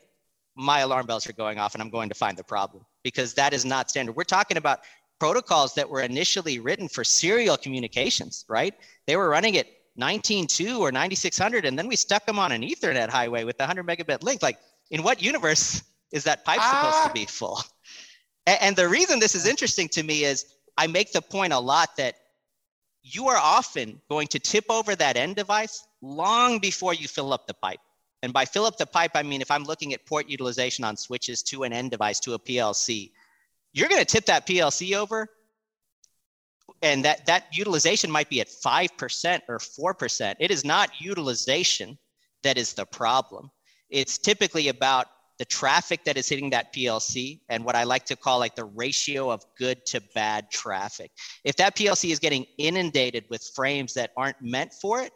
my alarm bells are going off and I'm going to find the problem because that is not standard. We're talking about protocols that were initially written for serial communications, right? They were running at 19.2 or 9600, and then we stuck them on an Ethernet highway with the 100 megabit link. Like, in what universe [LAUGHS] is that pipe supposed to ah. be full? And, and the reason this is interesting to me is I make the point a lot that you are often going to tip over that end device long before you fill up the pipe. And by fill up the pipe, I mean if I'm looking at port utilization on switches to an end device to a PLC, you're going to tip that PLC over and that, that utilization might be at 5% or 4%. It is not utilization that is the problem. It's typically about the traffic that is hitting that PLC and what I like to call like the ratio of good to bad traffic. If that PLC is getting inundated with frames that aren't meant for it,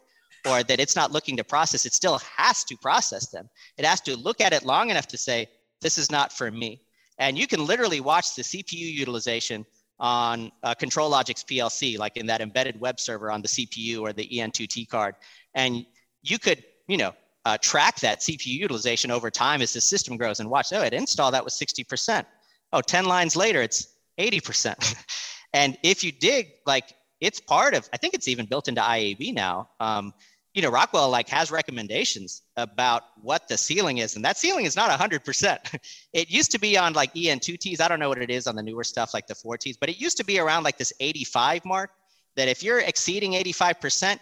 or that it's not looking to process, it still has to process them. It has to look at it long enough to say, this is not for me. And you can literally watch the CPU utilization on uh, ControlLogix PLC, like in that embedded web server on the CPU or the EN2T card. And you could, you know, uh, track that CPU utilization over time as the system grows and watch, oh, at install, that was 60%. Oh, 10 lines later, it's 80%. [LAUGHS] and if you dig, like it's part of, I think it's even built into IAB now. Um, you know, Rockwell like has recommendations about what the ceiling is, and that ceiling is not 100%. [LAUGHS] it used to be on like EN2Ts. I don't know what it is on the newer stuff like the 4Ts, but it used to be around like this 85 mark. That if you're exceeding 85%,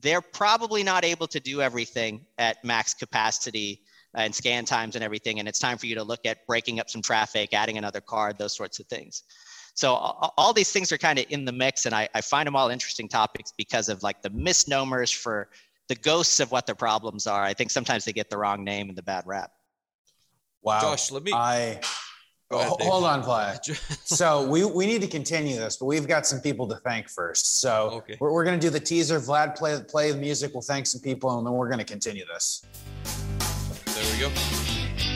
they're probably not able to do everything at max capacity and scan times and everything. And it's time for you to look at breaking up some traffic, adding another card, those sorts of things. So all these things are kind of in the mix, and I, I find them all interesting topics because of like the misnomers for the ghosts of what the problems are. I think sometimes they get the wrong name and the bad rap. Wow. Josh, let me. I ahead, hold on, Vlad. [LAUGHS] so we, we need to continue this, but we've got some people to thank first. So okay. we're, we're going to do the teaser. Vlad play play the music. We'll thank some people, and then we're going to continue this. There we go.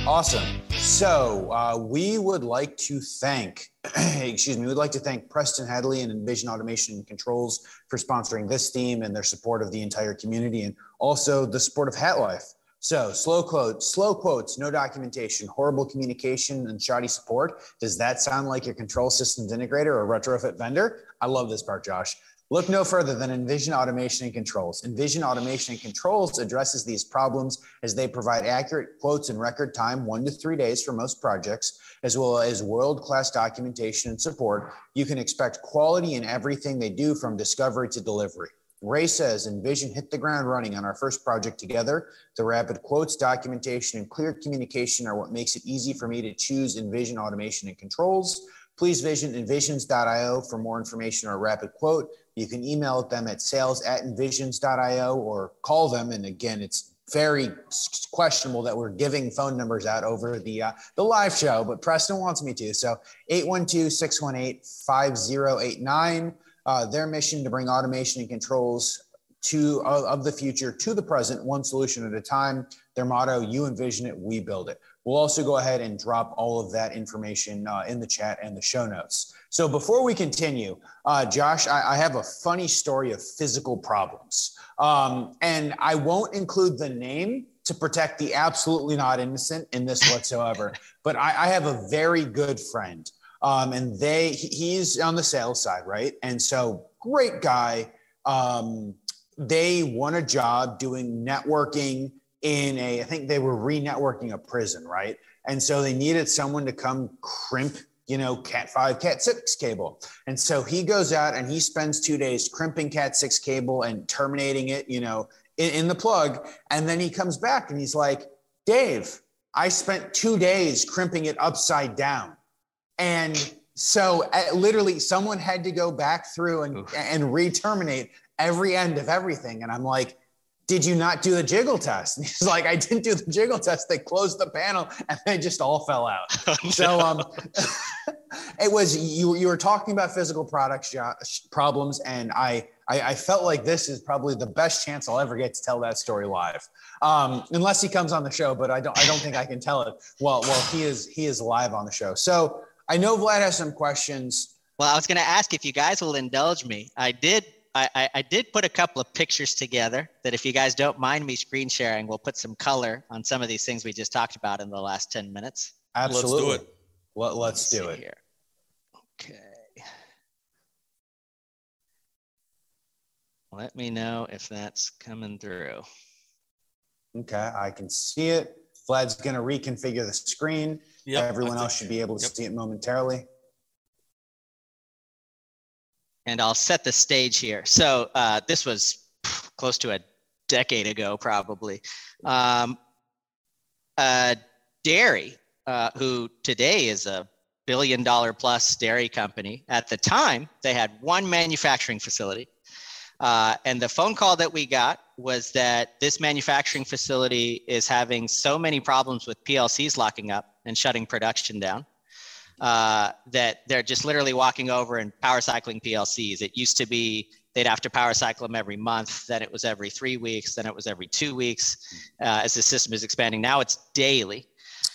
Awesome. So uh, we would like to thank, [CLEARS THROAT] excuse me, we'd like to thank Preston Hadley and Envision Automation and Controls for sponsoring this theme and their support of the entire community, and also the support of Hat Life. So slow quotes, slow quotes, no documentation, horrible communication, and shoddy support. Does that sound like your control systems integrator or retrofit vendor? I love this part, Josh. Look no further than Envision Automation and Controls. Envision Automation and Controls addresses these problems as they provide accurate quotes in record time, one to three days for most projects, as well as world-class documentation and support. You can expect quality in everything they do from discovery to delivery. Ray says Envision hit the ground running on our first project together. The rapid quotes, documentation, and clear communication are what makes it easy for me to choose Envision Automation and Controls. Please visit envisions.io for more information or rapid quote. You can email them at sales at envisions.io or call them. And again, it's very questionable that we're giving phone numbers out over the uh, the live show, but Preston wants me to. So 812-618-5089. Uh, their mission to bring automation and controls to uh, of the future to the present, one solution at a time. Their motto: "You envision it, we build it." We'll also go ahead and drop all of that information uh, in the chat and the show notes. So before we continue, uh, Josh, I, I, have a funny story of physical problems. Um, and I won't include the name to protect the absolutely not innocent in this whatsoever. [LAUGHS] but I, I, have a very good friend. Um, and they he's on the sales side, right? And so great guy. Um, they won a job doing networking in a, I think they were re-networking a prison, right? And so they needed someone to come crimp, you know, Cat 5, Cat 6 cable. And so he goes out and he spends two days crimping Cat 6 cable and terminating it, you know, in, in the plug. And then he comes back and he's like, Dave, I spent two days crimping it upside down. And so uh, literally someone had to go back through and, and re-terminate every end of everything. And I'm like, did you not do the jiggle test? [LAUGHS] And he's like, I didn't do the jiggle test. They closed the panel and they just all fell out. [LAUGHS] Oh, no. So um, [LAUGHS] it was you. You were talking about physical products problems, and I, I, I felt like this is probably the best chance I'll ever get to tell that story live, um, unless he comes on the show. But I don't I don't think I can tell it. Well, well, he is he is live on the show. So I know Vlad has some questions. Well, I was going to ask if you guys will indulge me. I did I, I, did put a couple of pictures together that if you guys don't mind me screen sharing, we'll put some color on some of these things we just talked about in the last 10 minutes. Absolutely. Let's do it. Let, let's, let's do it. Here. Okay. Let me know if that's coming through. Okay, I can see it. Vlad's going to reconfigure the screen. Yep, Everyone else should be able to yep. see it momentarily and I'll set the stage here. So uh, this was close to a decade ago, probably. Um, uh, dairy, uh, who today is a billion dollar plus dairy company, at the time they had one manufacturing facility. Uh, and the phone call that we got was that this manufacturing facility is having so many problems with PLCs locking up and shutting production down uh, that they're just literally walking over and power cycling PLCs. It used to be they'd have to power cycle them every month, then it was every three weeks, then it was every two weeks uh, as the system is expanding. Now it's daily.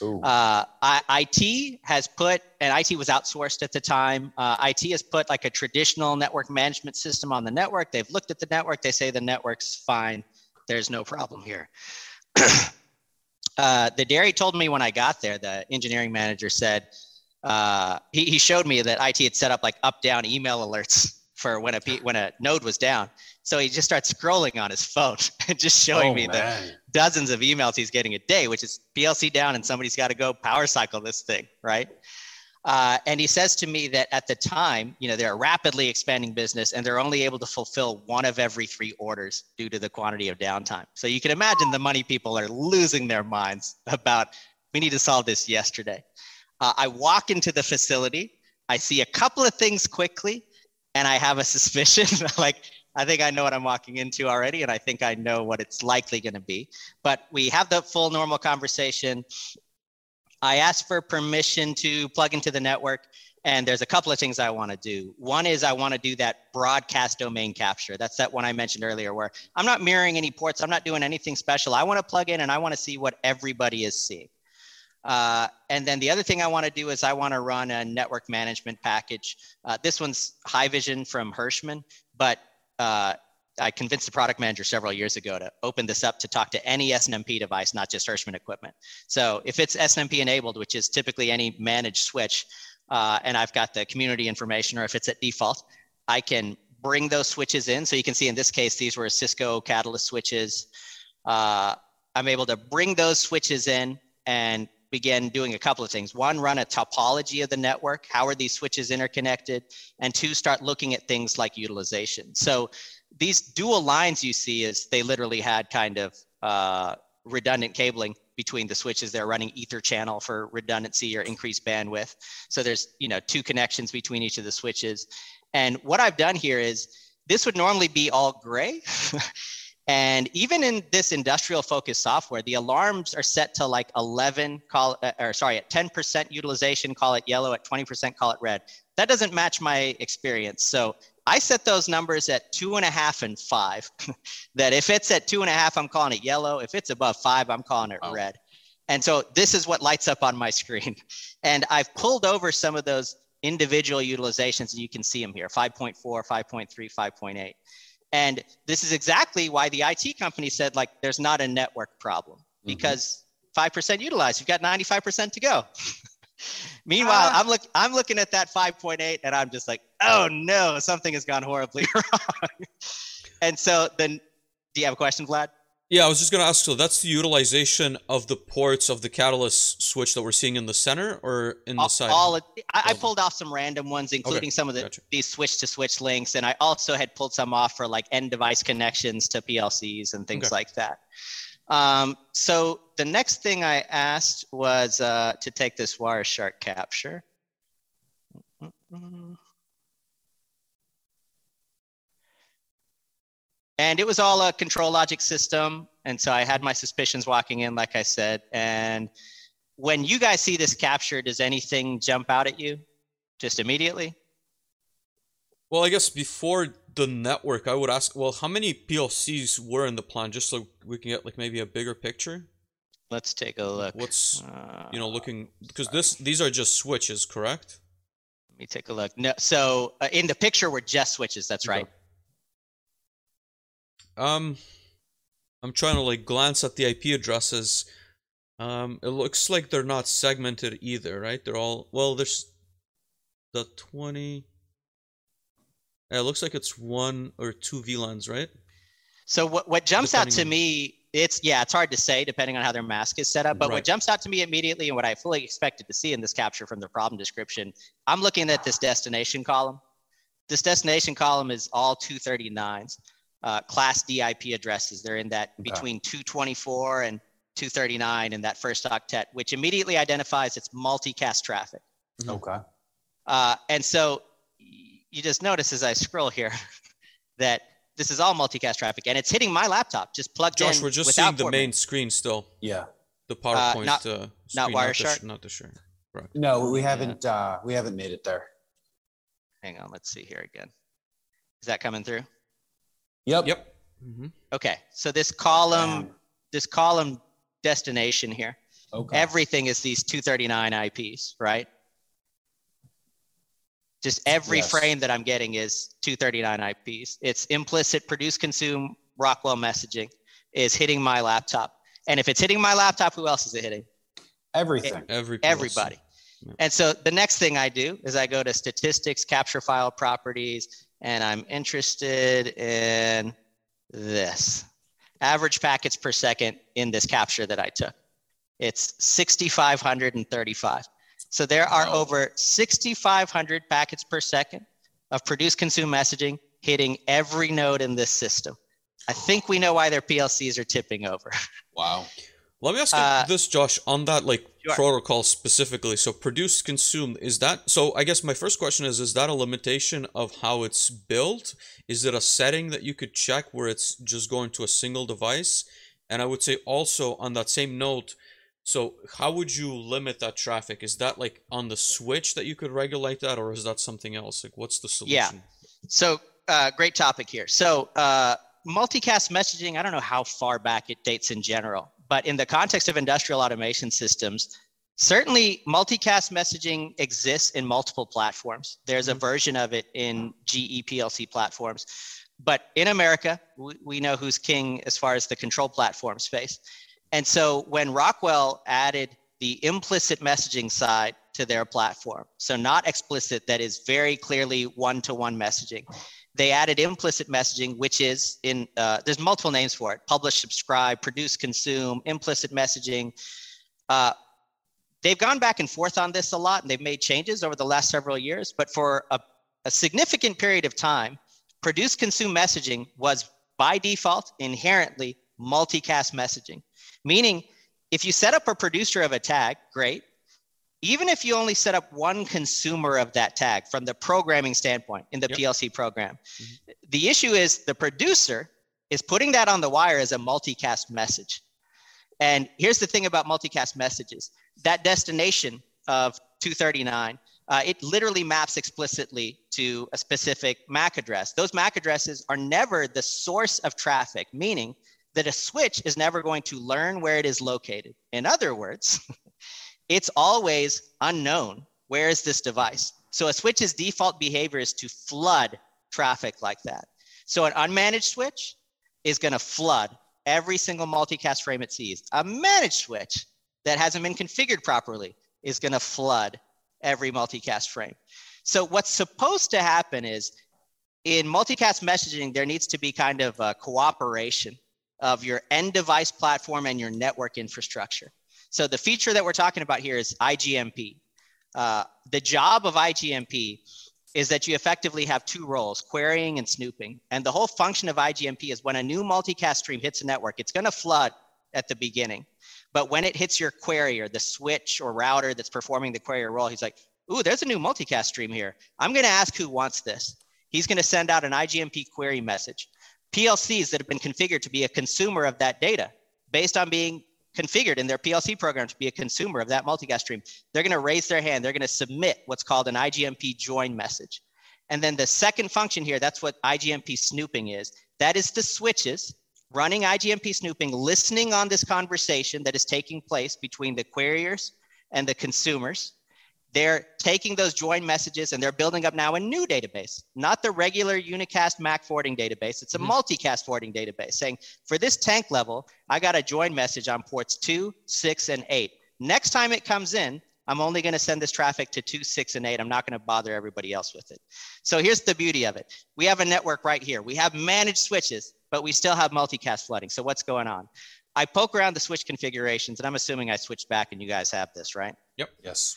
Uh, IT has put, and IT was outsourced at the time. Uh, IT has put like a traditional network management system on the network. They've looked at the network. They say the network's fine. There's no problem here. [CLEARS THROAT] uh, the dairy told me when I got there, the engineering manager said, uh, he, he showed me that IT had set up like up down email alerts [LAUGHS] for when a when a node was down. So he just starts scrolling on his phone [LAUGHS] and just showing oh, me man. the dozens of emails he's getting a day, which is PLC down and somebody's got to go power cycle this thing, right? Uh, and he says to me that at the time, you know, they're a rapidly expanding business and they're only able to fulfill one of every three orders due to the quantity of downtime. So you can imagine the money people are losing their minds about we need to solve this yesterday. Uh, I walk into the facility, I see a couple of things quickly, and I have a suspicion [LAUGHS] like I think I know what I'm walking into already, and I think I know what it's likely going to be. But we have the full normal conversation. I asked for permission to plug into the network. And there's a couple of things I want to do. One is I want to do that broadcast domain capture. That's that one I mentioned earlier, where I'm not mirroring any ports, I'm not doing anything special. I want to plug in and I want to see what everybody is seeing. Uh, and then the other thing I want to do is I want to run a network management package. Uh, this one's HiVision from Hirschmann, but uh, I convinced the product manager several years ago to open this up to talk to any SNMP device, not just Hirschmann equipment. So if it's SNMP enabled, which is typically any managed switch, uh, and I've got the community information, or if it's at default, I can bring those switches in. So you can see in this case, these were Cisco Catalyst switches. Uh, I'm able to bring those switches in and begin doing a couple of things. One, run a topology of the network. How are these switches interconnected? And two, start looking at things like utilization. So these dual lines you see is they literally had kind of uh, redundant cabling between the switches. They're running ether channel for redundancy or increased bandwidth. So there's you know two connections between each of the switches. And what I've done here is this would normally be all gray. [LAUGHS] and even in this industrial focused software, the alarms are set to like 11, call uh, or sorry, at 10% utilization, call it yellow, at 20%, call it red. That doesn't match my experience. So I set those numbers at two and a half and five. [LAUGHS] that if it's at two and a half, I'm calling it yellow. If it's above five, I'm calling it oh. red. And so this is what lights up on my [LAUGHS] screen. And I've pulled over some of those individual utilizations, and you can see them here 5.4, 5.3, 5.8. And this is exactly why the IT company said, like, there's not a network problem mm-hmm. because 5% utilized, you've got 95% to go. [LAUGHS] Meanwhile, uh, I'm look I'm looking at that 5.8 and I'm just like, oh no, something has gone horribly [LAUGHS] wrong. and so then do you have a question, Vlad? Yeah, I was just gonna ask. So that's the utilization of the ports of the catalyst switch that we're seeing in the center, or in the side. All I, I, pulled off some random ones, including okay. some of the gotcha. these switch to switch links, and I also had pulled some off for like end device connections to PLCs and things okay. like that. Um, so the next thing I asked was uh, to take this Wireshark capture. And it was all a ControlLogix system. And so I had my suspicions walking in, like I said. And when you guys see this capture, does anything jump out at you just immediately? Well, I guess before the network, I would ask, well, how many PLCs were in the plan, just so we can get like maybe a bigger picture? Let's take a look. What's you know looking because this these are just switches, correct? Let me take a look. No, so uh, in the picture were just switches. That's right. Um, I'm trying to like glance at the IP addresses. Um, it looks like they're not segmented either, right? They're all well. There's the twenty. Yeah, it looks like it's one or two VLANs, right? So what what jumps Depending out to on... me, it's yeah, it's hard to say depending on how their mask is set up. But right. what jumps out to me immediately, and what I fully expected to see in this capture from the problem description, I'm looking at this destination column. This destination column is all 239s, uh, class D IP addresses. They're in that okay. between 224 and 239 in that first octet, which immediately identifies its multicast traffic. Okay. Uh, and so you just notice as I scroll here [LAUGHS] that this is all multicast traffic and it's hitting my laptop just plugged Josh, in. Josh, we're just seeing the main screen still. Yeah. The PowerPoint. Uh, not, uh, not Wireshark. Not the, share. Right. No, we haven't. Uh, we haven't made it there. Hang on. Let's see here again. Is that coming through? Yep. Yep. Mm-hmm. Okay. So this column, this column destination here. Okay. Everything is these 239 IPs, right? Just every yes. frame that I'm getting is 239 IPs. It's implicit produce consume Rockwell messaging is hitting my laptop. And if it's hitting my laptop, who else is it hitting? Everything. It, Every everybody. Yeah. And so the next thing I do is I go to statistics, capture file properties, and I'm interested in this average packets per second in this capture that I took. It's 6,535. So there are over 6,500 packets per second of produce consume messaging hitting every node in this system. I think we know why their PLCs are tipping over. [LAUGHS] Wow. Let me ask you uh, this, Josh, on that like sure. protocol specifically. So produce consume is that so I guess my first question is is that a limitation of how it's built? Is it a setting that you could check where it's just going to a single device? And I would say also on that same note, so how would you limit that traffic? Is that like on the switch that you could regulate that, or is that something else? Like, what's the solution? Yeah. So uh, great topic here. So uh, multicast messaging. I don't know how far back it dates in general, but in the context of industrial automation systems, certainly multicast messaging exists in multiple platforms. There's a mm-hmm. version of it in GE PLC platforms. But in America, we, we know who's king as far as the control platform space. And so when Rockwell added the implicit messaging side to their platform, so not explicit, that is very clearly one to one messaging, they added implicit messaging, which is in, uh, there's multiple names for it publish, subscribe, produce, consume, implicit messaging. Uh, they've gone back and forth on this a lot and they've made changes over the last several years, but for a, a significant period of time, produce, consume messaging was by default inherently multicast messaging. Meaning, if you set up a producer of a tag, great. Even if you only set up one consumer of that tag from the programming standpoint in the yep. PLC program, mm-hmm. the issue is the producer is putting that on the wire as a multicast message. And here's the thing about multicast messages that destination of 239, uh, it literally maps explicitly to a specific MAC address. Those MAC addresses are never the source of traffic, meaning that a switch is never going to learn where it is located. In other words, [LAUGHS] it's always unknown. Where is this device? So a switch's default behavior is to flood traffic like that. So an unmanaged switch is going to flood every single multicast frame it sees. A managed switch that hasn't been configured properly is going to flood every multicast frame. So what's supposed to happen is in multicast messaging, there needs to be kind of cooperation of your end device platform and your network infrastructure. So the feature that we're talking about here is IGMP. Uh, the job of IGMP is that you effectively have two roles, querying and snooping. And the whole function of IGMP is when a new multicast stream hits a network, it's going to flood at the beginning. But when it hits your query or the switch or router that's performing the query role, he's like, ooh, there's a new multicast stream here. I'm going to ask who wants this. He's going to send out an IGMP query message. PLCs that have been configured to be a consumer of that data based on being configured in their PLC program to be a consumer of that multicast stream, they're going to raise their hand. They're going to submit what's called an IGMP join message. And then the second function here, that's what IGMP snooping is. That is the switches running IGMP snooping, listening on this conversation that is taking place between the queriers and the consumers they're taking those join messages and they're building up now a new database, not the regular unicast MAC forwarding database. It's a mm-hmm. multicast forwarding database saying, for this tank level, I got a join message on ports two, six, and eight. Next time it comes in, I'm only going to send this traffic to two, six, and eight. I'm not going to bother everybody else with it. So here's the beauty of it. We have a network right here. We have managed switches, but we still have multicast flooding. So what's going on? I poke around the switch configurations, and I'm assuming I switched back and you guys have this, right? Yep. Yes.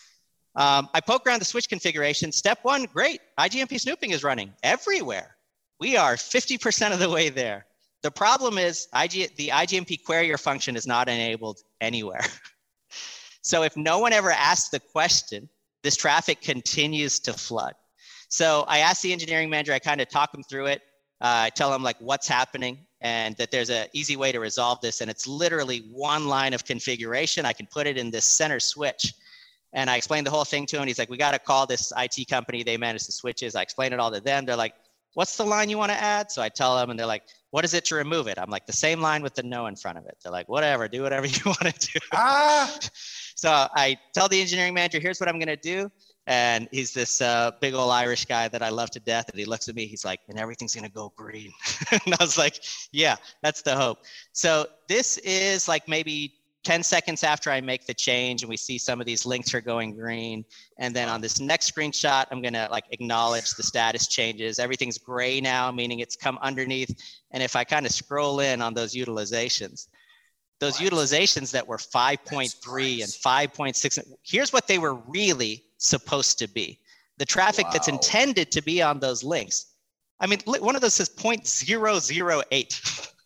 Um, I poke around the switch configuration. Step one, great. IGMP snooping is running everywhere. We are 50% of the way there. The problem is IG, the IGMP querier function is not enabled anywhere. [LAUGHS] so if no one ever asks the question, this traffic continues to flood. So I asked the engineering manager, I kind of talk him through it. Uh, I tell him like what's happening and that there's an easy way to resolve this. And it's literally one line of configuration. I can put it in this center switch and I explained the whole thing to him. He's like, we got to call this IT company. They manage the switches. I explained it all to them. They're like, what's the line you want to add? So I tell them, and they're like, what is it to remove it? I'm like, the same line with the no in front of it. They're like, whatever, do whatever [LAUGHS] you want to do. Ah. [LAUGHS] so I tell the engineering manager, here's what I'm going to do. And he's this uh, big old Irish guy that I love to death. And he looks at me, he's like, and everything's going to go green. [LAUGHS] and I was like, yeah, that's the hope. So this is like maybe 10 seconds after I make the change and we see some of these links are going green. And then on this next screenshot, I'm gonna like acknowledge the status changes. Everything's gray now, meaning it's come underneath. And if I kind of scroll in on those utilizations, those utilizations that were 5.3 and 5.6, here's what they were really supposed to be. The traffic wow. that's intended to be on those links. I mean, one of those says 0.008. [LAUGHS]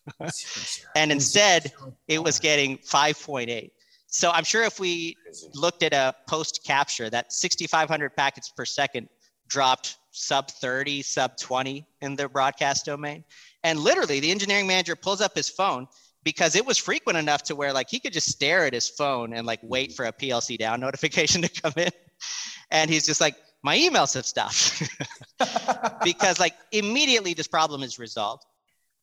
and instead it was getting 5.8 so i'm sure if we looked at a post capture that 6500 packets per second dropped sub 30 sub 20 in the broadcast domain. And literally the engineering manager pulls up his phone because it was frequent enough to where like he could just stare at his phone and like wait for a plc down notification [LAUGHS] to come in. And he's just like my emails have stopped. [LAUGHS] Because like immediately this problem is resolved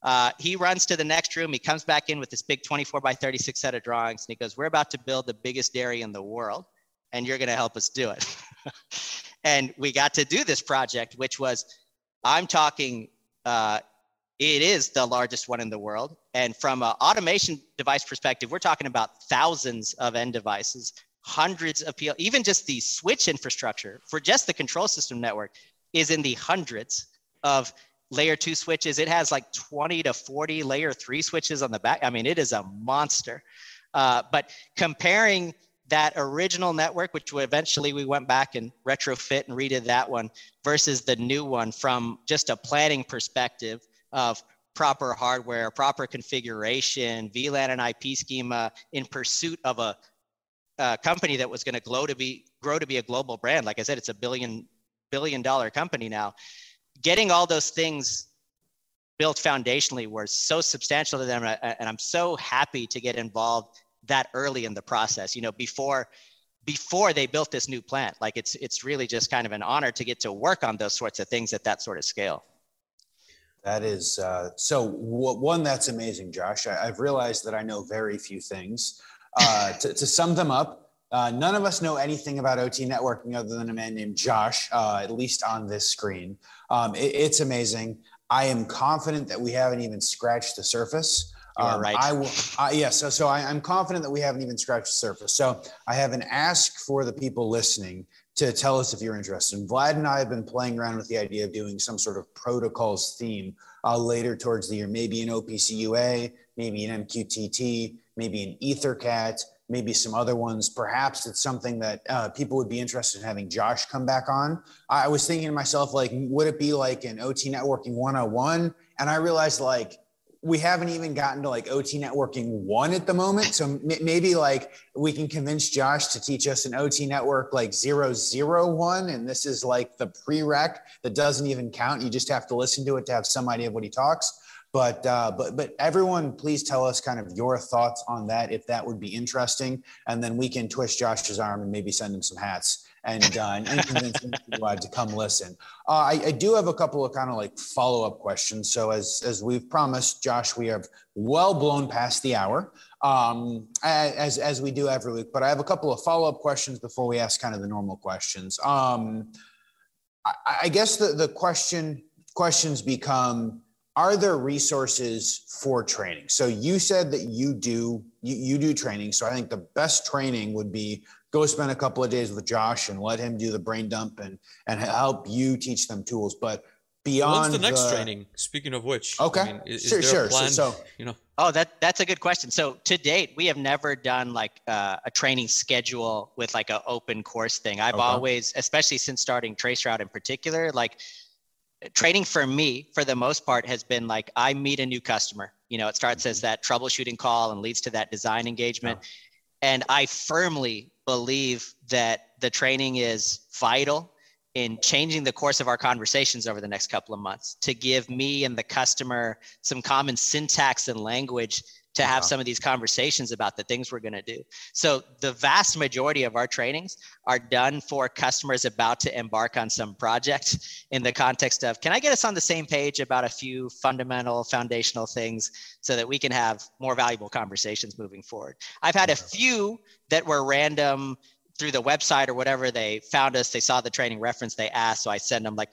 uh, he runs to the next room. He comes back in with this big 24 by 36 set of drawings, and he goes, "We're about to build the biggest dairy in the world, and you're going to help us do it." [LAUGHS] and we got to do this project, which was, I'm talking, uh, it is the largest one in the world. And from an automation device perspective, we're talking about thousands of end devices, hundreds of people, even just the switch infrastructure for just the control system network is in the hundreds of layer two switches. It has like 20 to 40 layer three switches on the back. I mean, it is a monster. Uh, but comparing that original network, which eventually we went back and retrofit and redid that one, versus the new one from just a planning perspective of proper hardware, proper configuration, VLAN and IP schema in pursuit of a, a company that was going to grow to be grow to be a global brand. Like I said, it's a billion billion dollar company now getting all those things built foundationally were so substantial to them and i'm so happy to get involved that early in the process you know before before they built this new plant. Like it's it's really just kind of an honor to get to work on those sorts of things at that sort of scale. That is uh, so w- one that's amazing josh. I, have realized that i know very few things. Uh, [LAUGHS] to, to sum them up uh, none of us know anything about OT networking other than a man named Josh, uh, at least on this screen. Um, it, it's amazing. I am confident that we haven't even scratched the surface. Um, right. I will. Uh, yes. Yeah, so, so I, I'm confident that we haven't even scratched the surface. So I have an ask for the people listening to tell us if you're interested. And Vlad and I have been playing around with the idea of doing some sort of protocols theme uh, later towards the year, maybe an OPC UA, maybe an MQTT, maybe an EtherCAT, maybe some other ones. Perhaps it's something that uh, people would be interested in having Josh come back on. I was thinking to myself, like, would it be like an OT networking 101? And I realized, like, we haven't even gotten to like OT networking one at the moment. So m- maybe like we can convince Josh to teach us an OT network like zero zero one, and this is like the prereq that doesn't even count. You just have to listen to it to have some idea of what he talks. But uh, but but everyone, please tell us kind of your thoughts on that if that would be interesting, and then we can twist Josh's arm and maybe send him some hats and uh, and convince him to, uh, to come listen. Uh, I, I, do have a couple of kind of like follow up questions. So as as we've promised, Josh, we have well blown past the hour. Um, as as we do every week, but I have a couple of follow up questions before we ask kind of the normal questions. Um, I, I guess the the question questions become are there resources for training? So you said that you do you, you do training. So i think the best training would be go spend a couple of days with josh and let him do the brain dump and and help you teach them tools. But beyond when's the next the, training? Speaking of which okay. I mean, is, sure is sure. Plan, so you know? Oh that that's a good question. So to date we have never done like uh, a training schedule with like an open course thing. I've okay. always especially since starting traceroute in particular like training for me for the most part has been like i meet a new customer. You know it starts as mm-hmm. that troubleshooting call and leads to that design engagement. And i firmly believe that the training is vital in changing the course of our conversations over the next couple of months to give me and the customer some common syntax and language to have uh-huh. some of these conversations about the things we're going to do. So the vast majority of our trainings are done for customers about to embark on some project in the context of can I get us on the same page about a few fundamental foundational things so that we can have more valuable conversations moving forward. I've had a few that were random through the website or whatever they found us they saw the training reference they asked so I send them like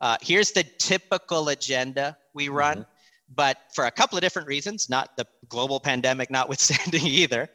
uh, here's the typical agenda we run. Mm-hmm but for a couple of different reasons, not the global pandemic notwithstanding [LAUGHS] either,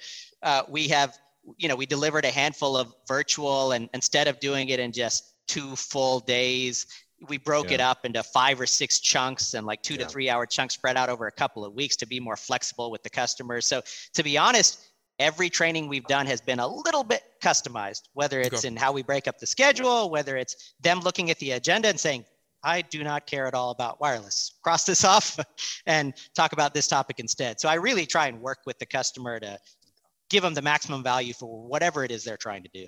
uh, we have, you know, we delivered a handful of virtual and instead of doing it in just two full days, we broke yeah. it up into five or six chunks and like two yeah. to three hour chunks spread out over a couple of weeks to be more flexible with the customers. So to be honest, every training we've done has been a little bit customized, whether it's in how we break up the schedule, whether it's them looking at the agenda and saying, I do not care at all about wireless. Cross this off [LAUGHS] and talk about this topic instead. So I really try and work with the customer to give them the maximum value for whatever it is they're trying to do.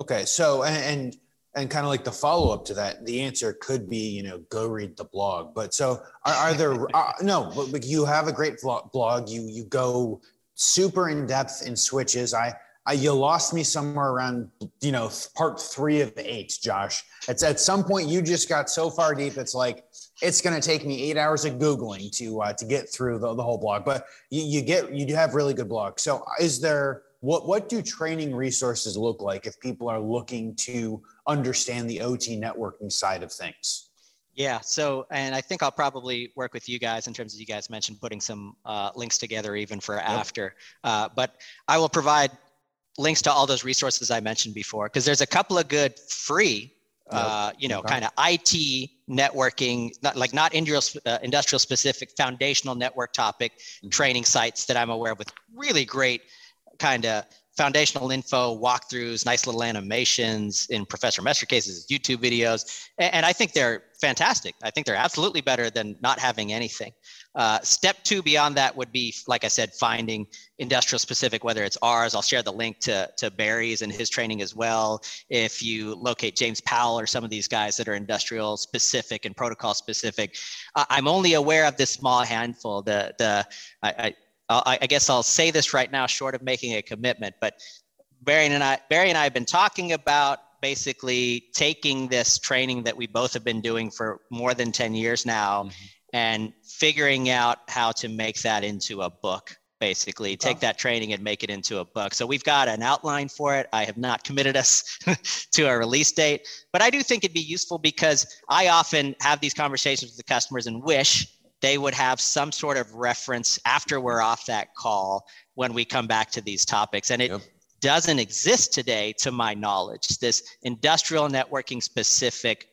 Okay. So, and, and kind of like the follow up to that, the answer could be, you know, go read the blog. But so are, are there, [LAUGHS] uh, no, but you have a great blog. You, you go super in depth in switches. I, I, you lost me somewhere around, you know, part three of eight, Josh. It's at some point you just got so far deep. It's like, it's going to take me eight hours of Googling to, uh, to get through the, the whole blog, but you, you get, you have really good blogs. So is there, what, what do training resources look like if people are looking to understand the OT networking side of things? Yeah. So, and I think I'll probably work with you guys in terms of you guys mentioned putting some uh, links together even for yep. after. Uh, but I will provide links to all those resources I mentioned before because there's a couple of good free, uh, you know, okay. kind of IT networking, not like not industrial, uh, industrial specific foundational network topic mm-hmm. training sites that I'm aware of with really great kind of foundational info, walkthroughs, nice little animations in Professor Messer cases, YouTube videos. And, I think they're fantastic. I think they're absolutely better than not having anything. Uh, step two beyond that would be, like I said, finding industrial specific, whether it's ours. I'll share the link to, to Barry's and his training as well. If you locate James Powell or some of these guys that are industrial specific and protocol specific, uh, I'm only aware of this small handful. The, the, I, I I, I guess I'll say this right now, short of making a commitment, but Barry and I, Barry and I have been talking about basically taking this training that we both have been doing for more than 10 years now mm-hmm. and figuring out how to make that into a book basically. Take that training and make it into a book. So we've got an outline for it. I have not committed us [LAUGHS] to a release date but i do think it'd be useful because i often have these conversations with the customers and wish they would have some sort of reference after we're off that call when we come back to these topics. And it yep. doesn't exist today, to my knowledge, this industrial networking specific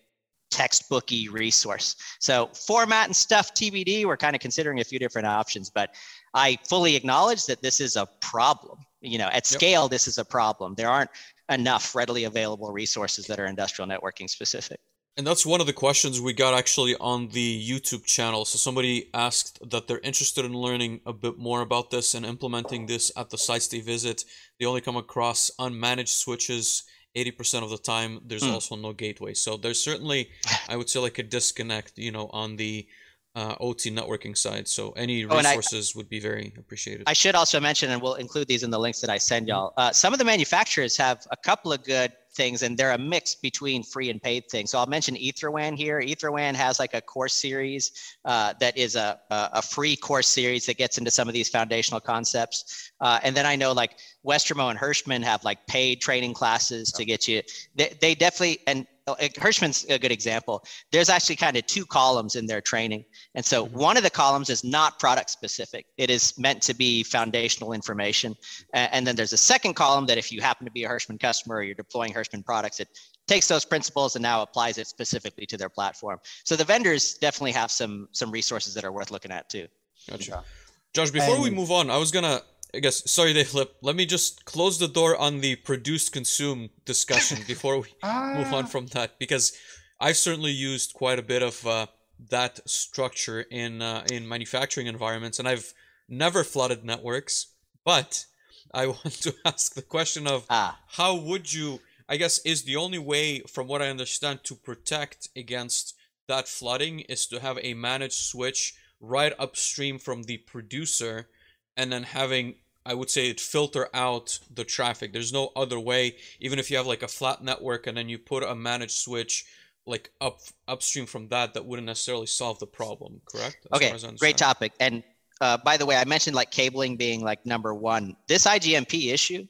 textbooky resource. So format and stuff TBD, we're kind of considering a few different options, but I fully acknowledge that this is a problem. You know, at scale, yep. this is a problem. There aren't enough readily available resources that are industrial networking specific. And that's one of the questions we got actually on the YouTube channel. So somebody asked that they're interested in learning a bit more about this and implementing this at the sites they visit. They only come across unmanaged switches 80% of the time. There's mm. also no gateway. So there's certainly, [LAUGHS] I would say, like a disconnect, you know, on the uh, OT networking side. So any resources oh, I, would be very appreciated. I should also mention, and we'll include these in the links that I send y'all. Uh, some of the manufacturers have a couple of good things and they're a mix between free and paid things. So I'll mention Etherwan here. Etherwan has like a course series uh, that is a, a free course series that gets into some of these foundational concepts. Uh, and then I know like Westermo and Hirschmann have like paid training classes to get you. They, they definitely, and Hirschmann's a good example. There's actually kind of two columns in their training. And so mm-hmm. one of the columns is not product specific, it is meant to be foundational information. And then there's a second column that if you happen to be a Hirschmann customer or you're deploying Hirschmann products, it takes those principles and now applies it specifically to their platform. So the vendors definitely have some some resources that are worth looking at too. Gotcha. Josh, before and, we move on, I was gonna I guess sorry they flip. Let me just close the door on the produce consume discussion [LAUGHS] before we ah. move on from that because I've certainly used quite a bit of uh, that structure in uh, in manufacturing environments, and I've never flooded networks. But I [LAUGHS] want to ask the question of ah. how would you? I guess is the only way, from what I understand, to protect against that flooding is to have a managed switch right upstream from the producer and then having I would say it filter out the traffic. There's no other way. Even if you have like a flat network and then you put a managed switch like up upstream from that, that wouldn't necessarily solve the problem. Correct? As okay, great topic. And uh, by the way, I mentioned like cabling being like number one. This IGMP issue,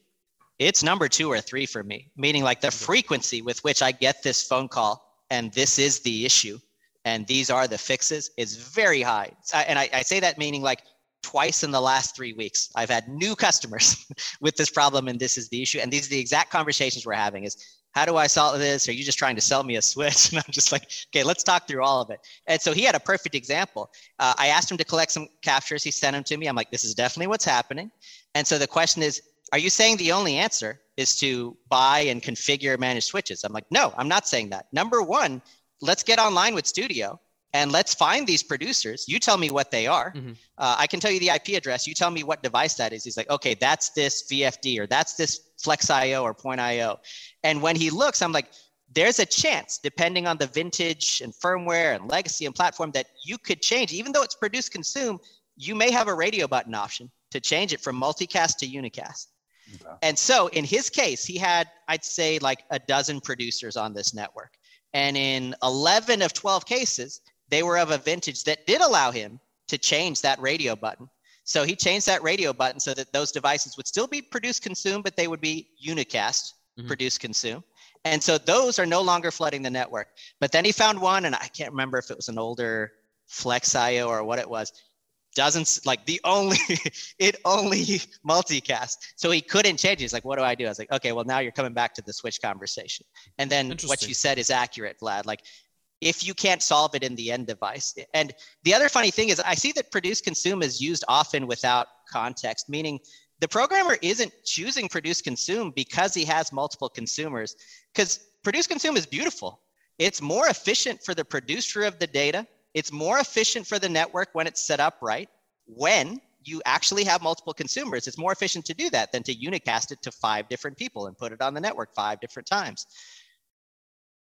it's number two or three for me. Meaning like the frequency with which I get this phone call and this is the issue and these are the fixes is very high. And I, I say that meaning like twice in the last three weeks, I've had new customers [LAUGHS] with this problem, and this is the issue. And these are the exact conversations we're having is how do I solve this? Are you just trying to sell me a switch? [LAUGHS] And I'm just like, okay, let's talk through all of it. And so he had a perfect example. Uh, I asked him to collect some captures. He sent them to me. I'm like, this is definitely what's happening. And so the question is, are you saying the only answer is to buy and configure managed switches? I'm like, no, I'm not saying that. Number one, let's get online with Studio and let's find these producers. You tell me what they are. Mm-hmm. Uh, I can tell you the IP address. You tell me what device that is. He's like, okay, that's this VFD or that's this FlexIO or Point.io. And when he looks, I'm like, there's a chance, depending on the vintage and firmware and legacy and platform, that you could change. Even though it's produce consume, you may have a radio button option to change it from multicast to unicast. Okay. And so in his case, he had, I'd say, like a dozen producers on this network. And in 11 of 12 cases, they were of a vintage that did allow him to change that radio button. So he changed that radio button so that those devices would still be produce consume, but they would be unicast mm-hmm. produce consume. And so those are no longer flooding the network. But then he found one, and I can't remember if it was an older FlexIO or what it was. Doesn't like the only [LAUGHS] it only [LAUGHS] multicast. So he couldn't change. He's like, what do I do? I was like, okay, well now you're coming back to the switch conversation. And then what you said is accurate, Vlad. Like if you can't solve it in the end device. And the other funny thing is I see that produce consume is used often without context, meaning the programmer isn't choosing produce consume because he has multiple consumers because produce consume is beautiful it's more efficient for the producer of the data it's more efficient for the network when it's set up right when you actually have multiple consumers it's more efficient to do that than to unicast it to five different people and put it on the network five different times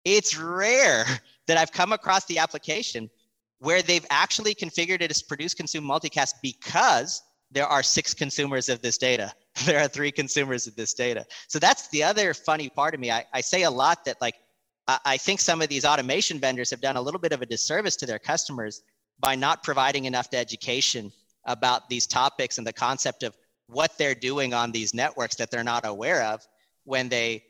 it's rare [LAUGHS] that i've come across the application where they've actually configured it as produce consume multicast because there are six consumers of this data. [LAUGHS] There are three consumers of this data. So that's the other funny part of me. I, I say a lot that like I, think some of these automation vendors have done a little bit of a disservice to their customers by not providing enough education about these topics and the concept of what they're doing on these networks that they're not aware of when they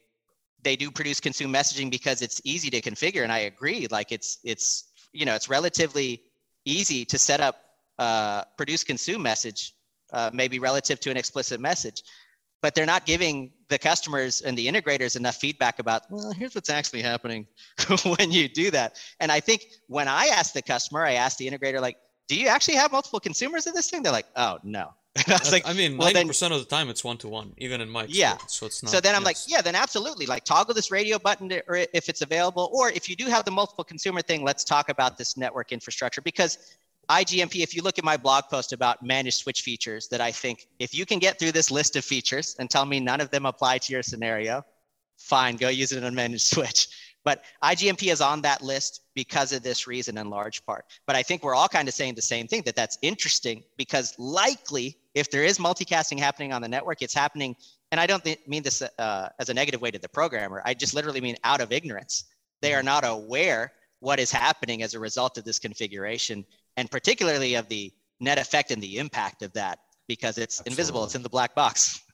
they do produce consume messaging because it's easy to configure. And i agree like it's it's you know it's relatively easy to set up uh, produce consume message uh, maybe relative to an explicit message but they're not giving the customers and the integrators enough feedback about well here's what's actually happening [LAUGHS] when you do that and i think when i ask the customer i ask the integrator like do you actually have multiple consumers of this thing they're like oh no [LAUGHS] and I was like, I mean, ninety well, percent of the time it's one to one, even in my. Yeah. So it's not. So then I'm yes. like, yeah, then absolutely, like toggle this radio button to, or if it's available, or if you do have the multiple consumer thing, let's talk about this network infrastructure because IGMP, if you look at my blog post about managed switch features, that I think if you can get through this list of features and tell me none of them apply to your scenario, fine, go use it in a managed [LAUGHS] switch. But IGMP is on that list because of this reason in large part. But I think we're all kind of saying the same thing that that's interesting because likely if there is multicasting happening on the network, it's happening. And I don't th- mean this uh, as a negative way to the programmer. I just literally mean out of ignorance. They are not aware what is happening as a result of this configuration and particularly of the net effect and the impact of that because it's Absolutely. invisible it's in the black box. [LAUGHS]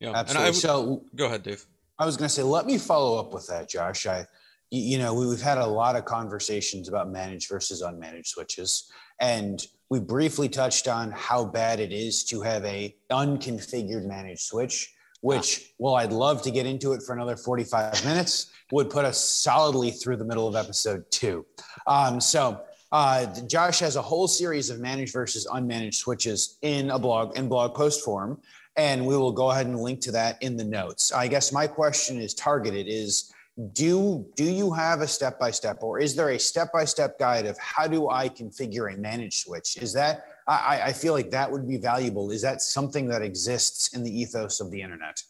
Yeah Absolutely. W- so go ahead dave. I was going to say let me follow up with that josh. I you know we've had a lot of conversations about managed versus unmanaged switches and we briefly touched on how bad it is to have a unconfigured managed switch which well i'd love to get into it for another 45 minutes would put us solidly through the middle of episode two. Um, so uh, Josh has a whole series of managed versus unmanaged switches in a blog in blog post form, and we will go ahead and link to that in the notes. I guess my question is targeted: is do do you have a step by step, or is there a step by step guide of how do I configure a managed switch? Is that I, I feel like that would be valuable. Is that something that exists in the ethos of the internet?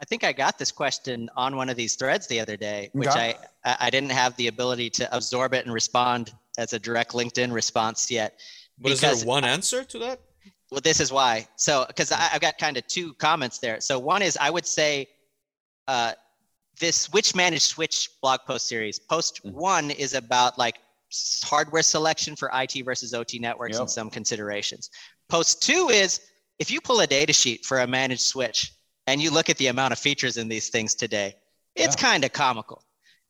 I think I got this question on one of these threads the other day, which okay. I I didn't have the ability to absorb it and respond as a direct LinkedIn response yet. But is there one answer to that? Well, this is why. So, because I've got kind of two comments there. So, one is I would say uh, this switch managed switch blog post series. Post mm-hmm. one is about like hardware selection for IT versus OT networks yep. and some considerations. Post two is if you pull a data sheet for a managed switch and you look at the amount of features in these things today, it's yeah. kind of comical.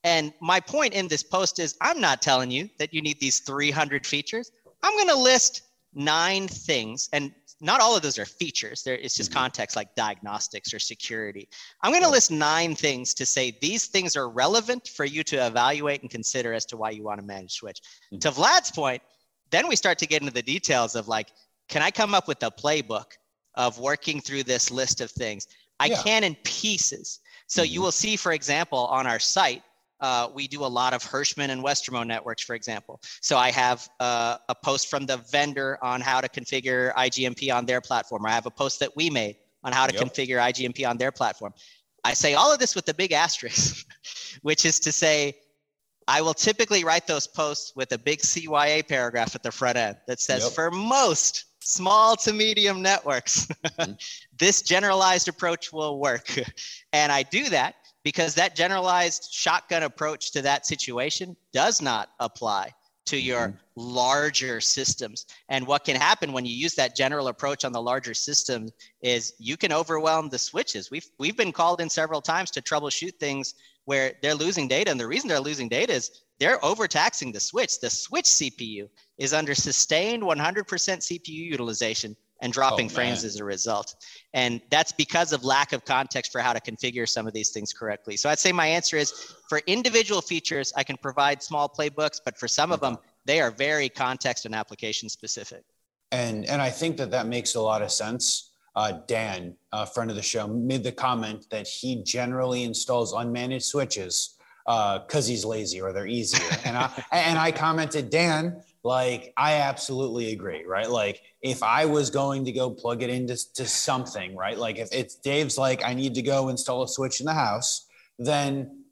And my point in this post is I'm not telling you that you need these 300 features. I'm going to list nine things, and not all of those are features. There, it's just mm-hmm. context like diagnostics or security. I'm going to list nine things to say these things are relevant for you to evaluate and consider as to why you want to manage switch. Mm-hmm. To Vlad's point, then we start to get into the details of like, can I come up with a playbook of working through this list of things? I yeah. can in pieces. So mm-hmm. you will see, for example, on our site, uh, we do a lot of Hirschmann and Westermo networks, for example. So I have uh, a post from the vendor on how to configure IGMP on their platform. Or I have a post that we made on how to yep. configure IGMP on their platform. I say all of this with a big asterisk, [LAUGHS] which is to say, I will typically write those posts with a big CYA paragraph at the front end that says, yep. for most small to medium networks, [LAUGHS] mm-hmm. this generalized approach will work. [LAUGHS] and I do that because that generalized shotgun approach to that situation does not apply to your mm-hmm. larger systems. And what can happen when you use that general approach on the larger system is you can overwhelm the switches. We've we've been called in several times to troubleshoot things where they're losing data, and the reason they're losing data is they're overtaxing the switch. The switch CPU is under sustained 100% CPU utilization and dropping oh, frames as a result. And that's because of lack of context for how to configure some of these things correctly. So I'd say my answer is for individual features, I can provide small playbooks, but for some of them, they are very context and application specific. And, and I think that that makes a lot of sense. Uh, Dan, a friend of the show, made the comment that he generally installs unmanaged switches because uh, he's lazy or they're easier. and I [LAUGHS] and I commented, Dan, like I absolutely agree, right? Like if I was going to go plug it into to something, right? Like if it's Dave's like I need to go install a switch in the house, then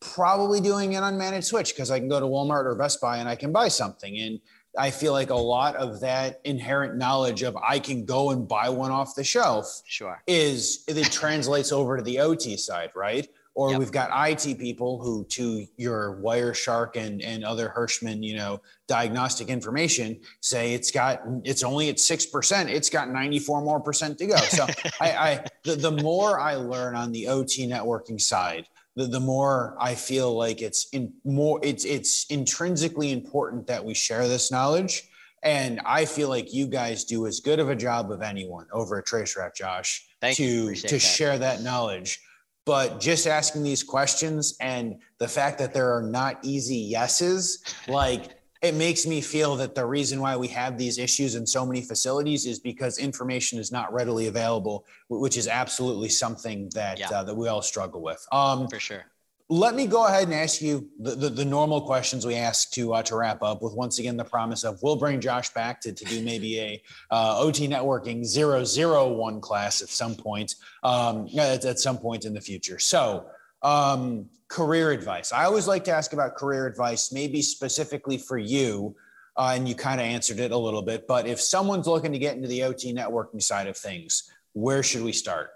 probably doing an unmanaged switch because I can go to Walmart or Best Buy and I can buy something. And I feel like a lot of that inherent knowledge of I can go and buy one off the shelf sure. is it translates over to the OT side, right? Or yep. we've got IT people who, to your Wireshark and and other Hirschmann, you know, diagnostic information, say it's got it's only at six percent. It's got ninety four more percent to go. So [LAUGHS] I, I the, the more I learn on the OT networking side, the, the more I feel like it's in more it's it's intrinsically important that we share this knowledge. And I feel like you guys do as good of a job of anyone over at Traceroute, Josh, Thank to to that. share that knowledge but just asking these questions and the fact that there are not easy yeses like it makes me feel that the reason why we have these issues in so many facilities is because information is not readily available which is absolutely something that yeah. uh, that we all struggle with um, for sure let me go ahead and ask you the, the, the normal questions we ask to uh, to wrap up with once again the promise of we'll bring Josh back to, to do maybe a uh, OT networking 001 class at some point um, at, at some point in the future. So um, career advice. I always like to ask about career advice, maybe specifically for you. Uh, and you kind of answered it a little bit, but if someone's looking to get into the OT networking side of things, where should we start?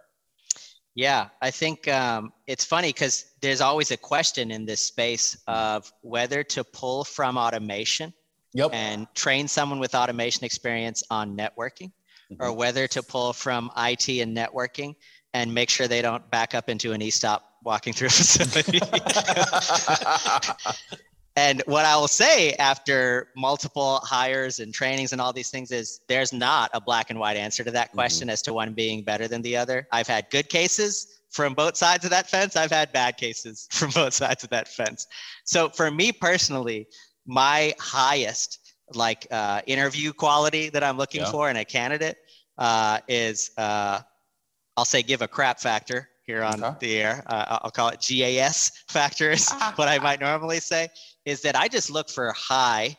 Yeah, I think um, it's funny because there's always a question in this space of whether to pull from automation yep. and train someone with automation experience on networking, mm-hmm. or whether to pull from IT and networking and make sure they don't back up into an e-stop walking through a facility. [LAUGHS] and what I will say after multiple hires and trainings and all these things is there's not a black and white answer to that mm-hmm. question mm-hmm. as to one being better than the other. I've had good cases from both sides of that fence. I've had bad cases [LAUGHS] from both sides of that fence. So for me personally, my highest like uh, interview quality that I'm looking yeah. for in a candidate uh, is uh, I'll say give a crap factor here on okay. the air. Uh, I'll call it GAS [LAUGHS] factors, what I might normally say, is that I just look for high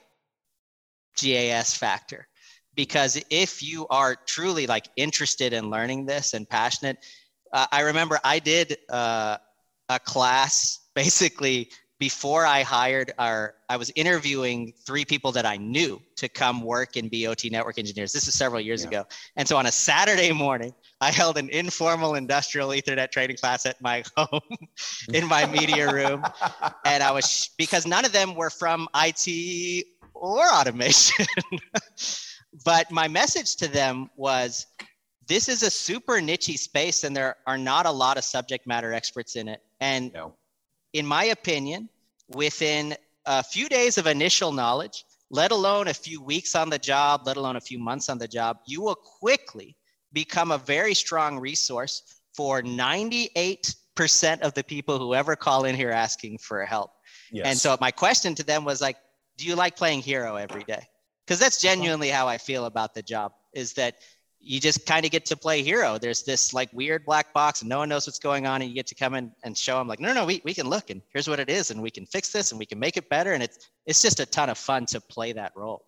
GAS factor. Because if you are truly like interested in learning this and passionate, uh, I remember I did uh, a class basically before I hired our, I was interviewing three people that I knew to come work in BOT network engineers. This is several years yeah. ago. And so on a Saturday morning, I held an informal industrial Ethernet training class at my [LAUGHS] home in my media room. And I was, because none of them were from IT or automation. [LAUGHS] but my message to them was this is a super niche space and there are not a lot of subject matter experts in it. And no in my opinion, within a few days of initial knowledge, let alone a few weeks on the job, let alone a few months on the job, you will quickly become a very strong resource for 98% of the people who ever call in here asking for help. Yes. And so my question to them was like, do you like playing hero every day? Because that's genuinely how I feel about the job is that you just kind of get to play hero. There's this like weird black box and no one knows what's going on. And you get to come in and show them like, no, no, no, we, we can look and here's what it is. And we can fix this and we can make it better. And it's, it's just a ton of fun to play that role.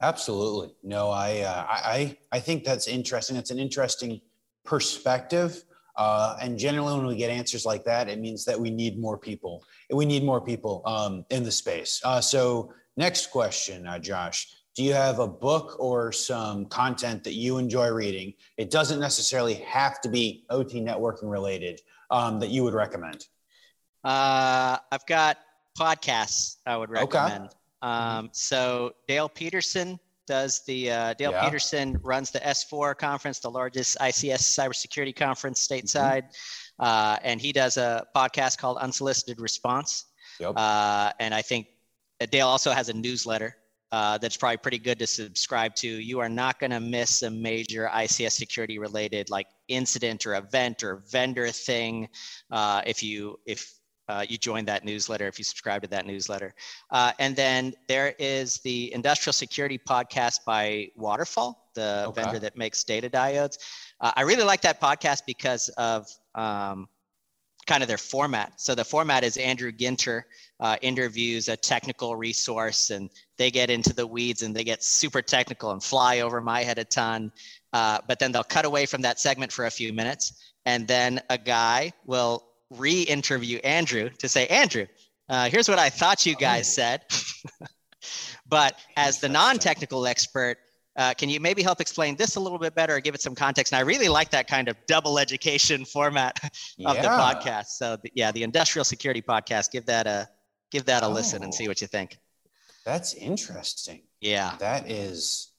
Absolutely. No, I, uh, I, I think that's interesting. It's an interesting perspective. Uh, and generally, when we get answers like that, it means that we need more people. We need more people um, in the space. Uh, so, next question, uh, Josh do you have a book or some content that you enjoy reading? It doesn't necessarily have to be OT networking related um, that you would recommend. Uh, I've got podcasts I would recommend. Okay. Um, so Dale Peterson does the uh, Dale yeah. Peterson runs the S4 conference, the largest ICS cybersecurity conference stateside, mm-hmm. uh, and he does a podcast called Unsolicited Response. Yep. Uh, and I think Dale also has a newsletter uh, that's probably pretty good to subscribe to. You are not going to miss a major ICS security related like incident or event or vendor thing uh, if you if uh, you join that newsletter if you subscribe to that newsletter. Uh, and then there is the industrial security podcast by Waterfall, the okay. vendor that makes data diodes. Uh, I really like that podcast because of um, kind of their format. So the format is Andrew Ginter uh, interviews a technical resource and they get into the weeds and they get super technical and fly over my head a ton. Uh, but then they'll cut away from that segment for a few minutes. And then a guy will re interview Andrew to say, Andrew, uh, here's what I thought you guys oh. said. [LAUGHS] but as the non technical expert, uh, can you maybe help explain this a little bit better or give it some context? And I really like that kind of double education [LAUGHS] format of yeah. the podcast. So the, yeah, the industrial security podcast. Give that a give that a oh, listen and see what you think. That's interesting. Yeah, that is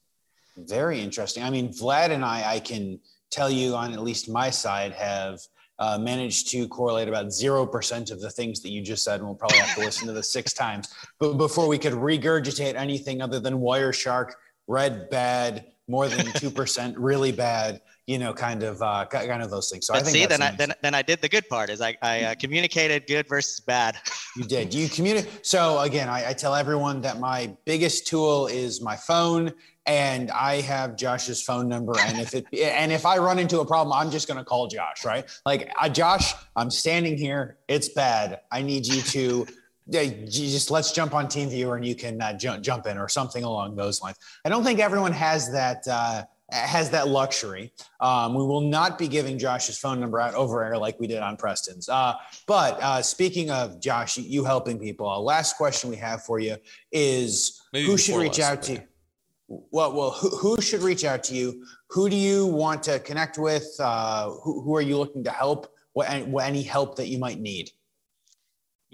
very interesting. I mean, Vlad and I, I can tell you on at least my side, have uh, managed to correlate about 0% of the things that you just said. And we'll probably have to listen to this six [LAUGHS] times but before we could regurgitate anything other than Wireshark red bad, more than two percent, [LAUGHS] really bad. You know, kind of, uh, kind of those things. So but I think see, then I then, then I did the good part. Is I I uh, communicated good versus bad. [LAUGHS] you did. You communicate. So again, I, I tell everyone that my biggest tool is my phone and I have Josh's phone number. And if it [LAUGHS] and if I run into a problem, I'm just going to call Josh, right? Like, uh, Josh, I'm standing here. It's bad. I need you to yeah, just let's jump on TeamViewer and you can uh, jump jump in or something along those lines. I don't think everyone has that uh, has that luxury. Um, we will not be giving Josh's phone number out over air like we did on Preston's. Uh, but uh, speaking of Josh, you, helping people, uh, last question we have for you is Maybe who should reach out to you? Well, well, who, who, should reach out to you? Who do you want to connect with? Uh, who, who, are you looking to help? What, what, any help that you might need?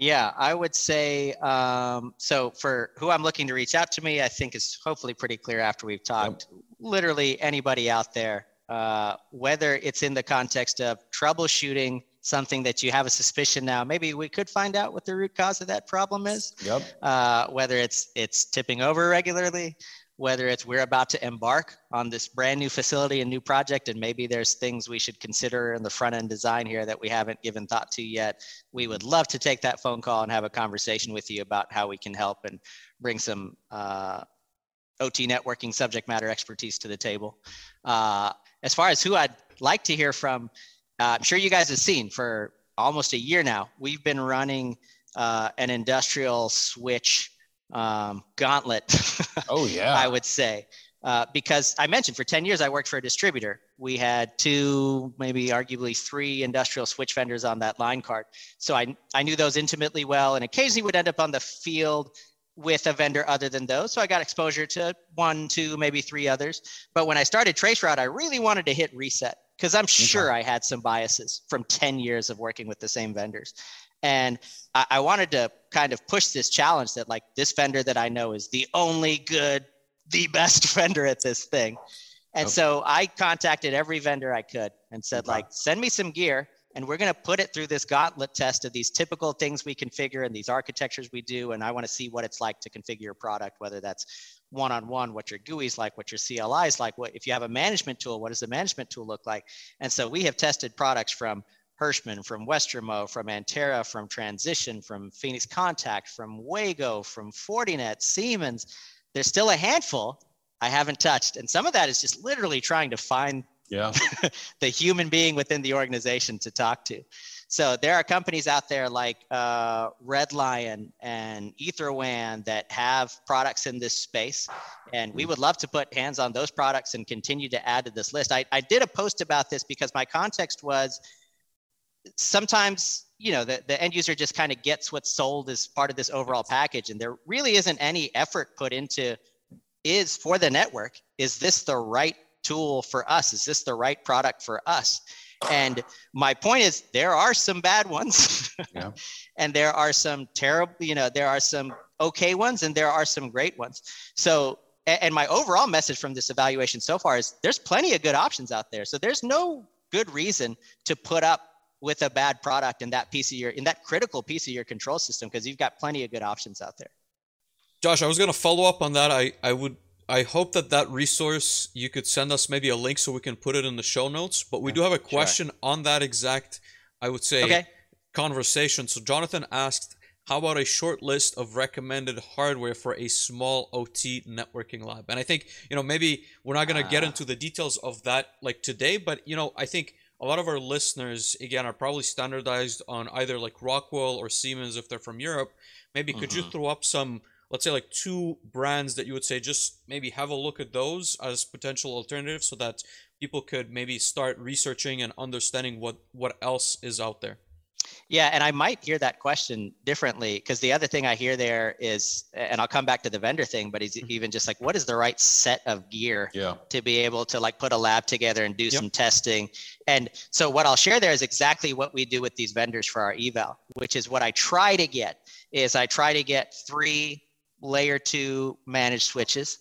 Yeah, I would say um, so. For who I'm looking to reach out to me, I think is hopefully pretty clear after we've talked. Yep. Literally anybody out there, uh, whether it's in the context of troubleshooting something that you have a suspicion now, maybe we could find out what the root cause of that problem is. Yep. Uh, whether it's it's tipping over regularly, whether it's we're about to embark on this brand new facility and new project and maybe there's things we should consider in the front end design here that we haven't given thought to yet we would love to take that phone call and have a conversation with you about how we can help and bring some uh, ot networking subject matter expertise to the table. Uh, as far as who i'd like to hear from uh, i'm sure you guys have seen for almost a year now we've been running uh, an industrial switch um, gauntlet. [LAUGHS] Oh yeah, I would say. Uh, because I mentioned for 10 years I worked for a distributor. We had two, maybe arguably three industrial switch vendors on that line card. So I, I knew those intimately well and occasionally would end up on the field with a vendor other than those. So I got exposure to one, two, maybe three others. But when I started Traceroute, I really wanted to hit reset because I'm sure I had some biases from 10 years of working with the same vendors. And I, I wanted to kind of push this challenge that like this vendor that I know is the only good, the [LAUGHS] best vendor at this thing. And okay. so I contacted every vendor I could and said, okay. like, send me some gear. and we're going to put it through this gauntlet test of these typical things we configure and these architectures we do. And I want to see what it's like to configure your product, whether that's one-on-one, what your GUI's like, what your CLI is like. What if you have a management tool, what does the management tool look like? And so we have tested products from Hirschmann, from Westermo, from Antaira, from Transition, from Phoenix Contact, from Wago, from Fortinet, Siemens. There's still a handful I haven't touched. And some of that is just literally trying to find yeah. [LAUGHS] the human being within the organization to talk to. So there are companies out there like uh, Redlion and Etherwan that have products in this space, and we would love to put hands on those products and continue to add to this list. I, I did a post about this because my context was sometimes you know the, the end user just kind of gets what's sold as part of this overall package, and there really isn't any effort put into is for the network is this the right tool for us? Is this the right product for us? And my point is there are some bad ones. [LAUGHS] Yeah. and there are some terrible you know there are some okay ones and there are some great ones. So and my overall message from this evaluation so far is there's plenty of good options out there. So there's no good reason to put up with a bad product in that piece of your in that critical piece of your control system because you've got plenty of good options out there josh i was going to follow up on that i i would I hope that that resource you could send us maybe a link so we can put it in the show notes. But we do have a question sure. on that exact, I would say, okay. conversation. So Jonathan asked, "How about a short list of recommended hardware for a small OT networking lab?" And I think you know maybe we're not going to get ah. into the details of that like today, but you know I think a lot of our listeners again are probably standardized on either like Rockwell or Siemens if they're from Europe. Maybe could mm-hmm. you throw up some let's say like two brands that you would say just maybe have a look at those as potential alternatives so that people could maybe start researching and understanding what what else is out there yeah and i might hear that question differently because the other thing i hear there is and i'll come back to the vendor thing but he's mm-hmm. even just like what is the right set of gear yeah. to be able to like put a lab together and do yep. some testing and so what i'll share there is exactly what we do with these vendors for our eval which is what i try to get is i try to get three layer two managed switches.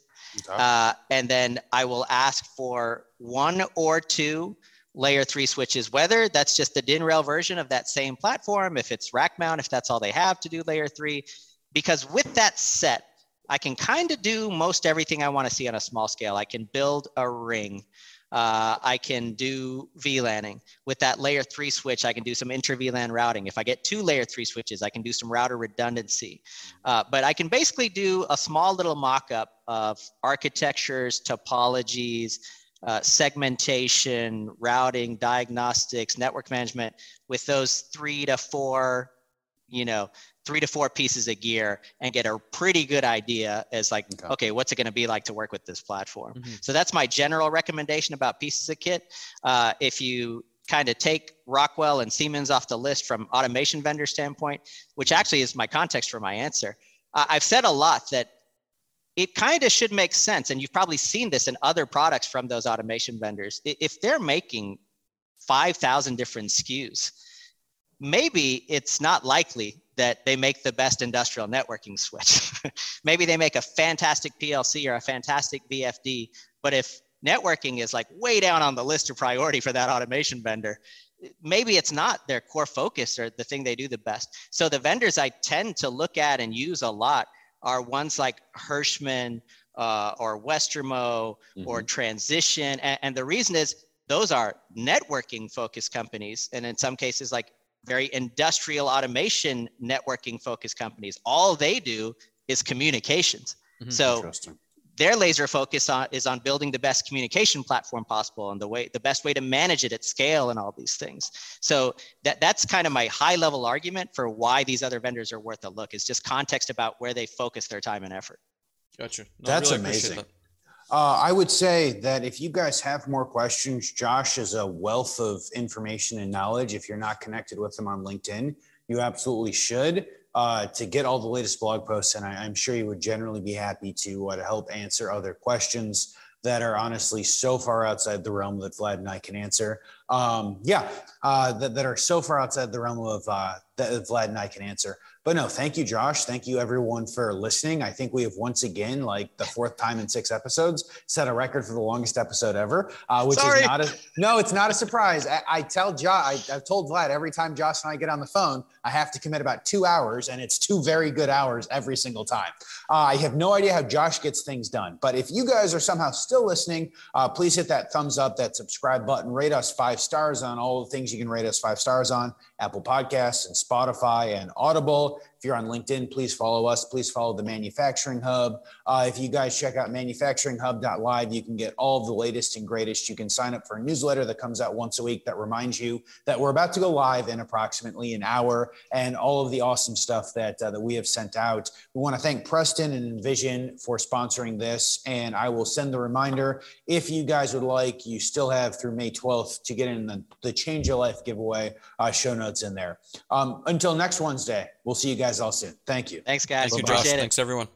Okay. Uh, and then I will ask for one or two layer three switches, whether that's just the DIN rail version of that same platform, if it's rack mount, if that's all they have to do layer three. Because with that set, I can kind of do most everything I want to see on a small scale. I can build a ring uh, I can do VLANing. With that layer three switch, I can do some inter VLAN routing. If I get two layer three switches, I can do some router redundancy. Uh, but I can basically do a small little mock-up of architectures, topologies, uh, segmentation, routing, diagnostics, network management with those three to four, you know, three to four pieces of gear and get a pretty good idea as like okay, okay what's it going to be like to work with this platform? Mm-hmm. so that's my general recommendation about pieces of kit. Uh, if you kind of take rockwell and siemens off the list from automation vendor standpoint which actually is my context for my answer uh, i've said a lot that it kind of should make sense and you've probably seen this in other products from those automation vendors if they're making 5000 different skus maybe it's not likely that they make the best industrial networking switch. [LAUGHS] Maybe they make a fantastic PLC or a fantastic VFD, but if networking is like way down on the list of priority for that automation vendor, maybe it's not their core focus or the thing they do the best. So the vendors I tend to look at and use a lot are ones like Hirschmann uh, or Westermo mm-hmm. or Transition. And, and the reason is those are networking focused companies. And in some cases, like very industrial automation networking focused companies. All they do is communications. Mm-hmm. So their laser focus on is on building the best communication platform possible and the way the best way to manage it at scale and all these things. So that that's kind of my high level argument for why these other vendors are worth a look is just context about where they focus their time and effort. Gotcha. No, that's really amazing. That. Uh, I would say that if you guys have more questions, Josh is a wealth of information and knowledge. If you're not connected with him on LinkedIn, you absolutely should uh, to get all the latest blog posts. And I, am sure you would generally be happy to, uh, to help answer other questions that are honestly so far outside the realm that Vlad and I can answer. um, yeah, uh, that, that are so far outside the realm of uh, that Vlad and I can answer. But no, thank you, Josh. Thank you, everyone, for listening. I think we have once again, like the fourth time in six episodes, set a record for the longest episode ever. Uh, which Sorry. is not a no, it's not a surprise. I, I tell Josh, I, have told Vlad every time Josh and I get on the phone, I have to commit about two hours, and it's two very good hours every single time. Uh, I have no idea how Josh gets things done, but if you guys are somehow still listening, uh, please hit that thumbs up, that subscribe button, rate us five stars on all the things you can rate us five stars on Apple Podcasts and Spotify and Audible. If you're on LinkedIn, please follow us. Please follow the Manufacturing Hub. Uh, if you guys check out manufacturinghub.live, you can get all of the latest and greatest. You can sign up for a newsletter that comes out once a week that reminds you that we're about to go live in approximately an hour and all of the awesome stuff that, uh, that we have sent out. We want to thank Preston and Envision for sponsoring this. And I will send the reminder if you guys would like, you still have through May 12th to get in the, the Change Your Life giveaway uh, show notes in there. Um, until next Wednesday, we'll see you guys all soon. Thank you. Thanks, guys. Thank you, Josh. Thanks, everyone.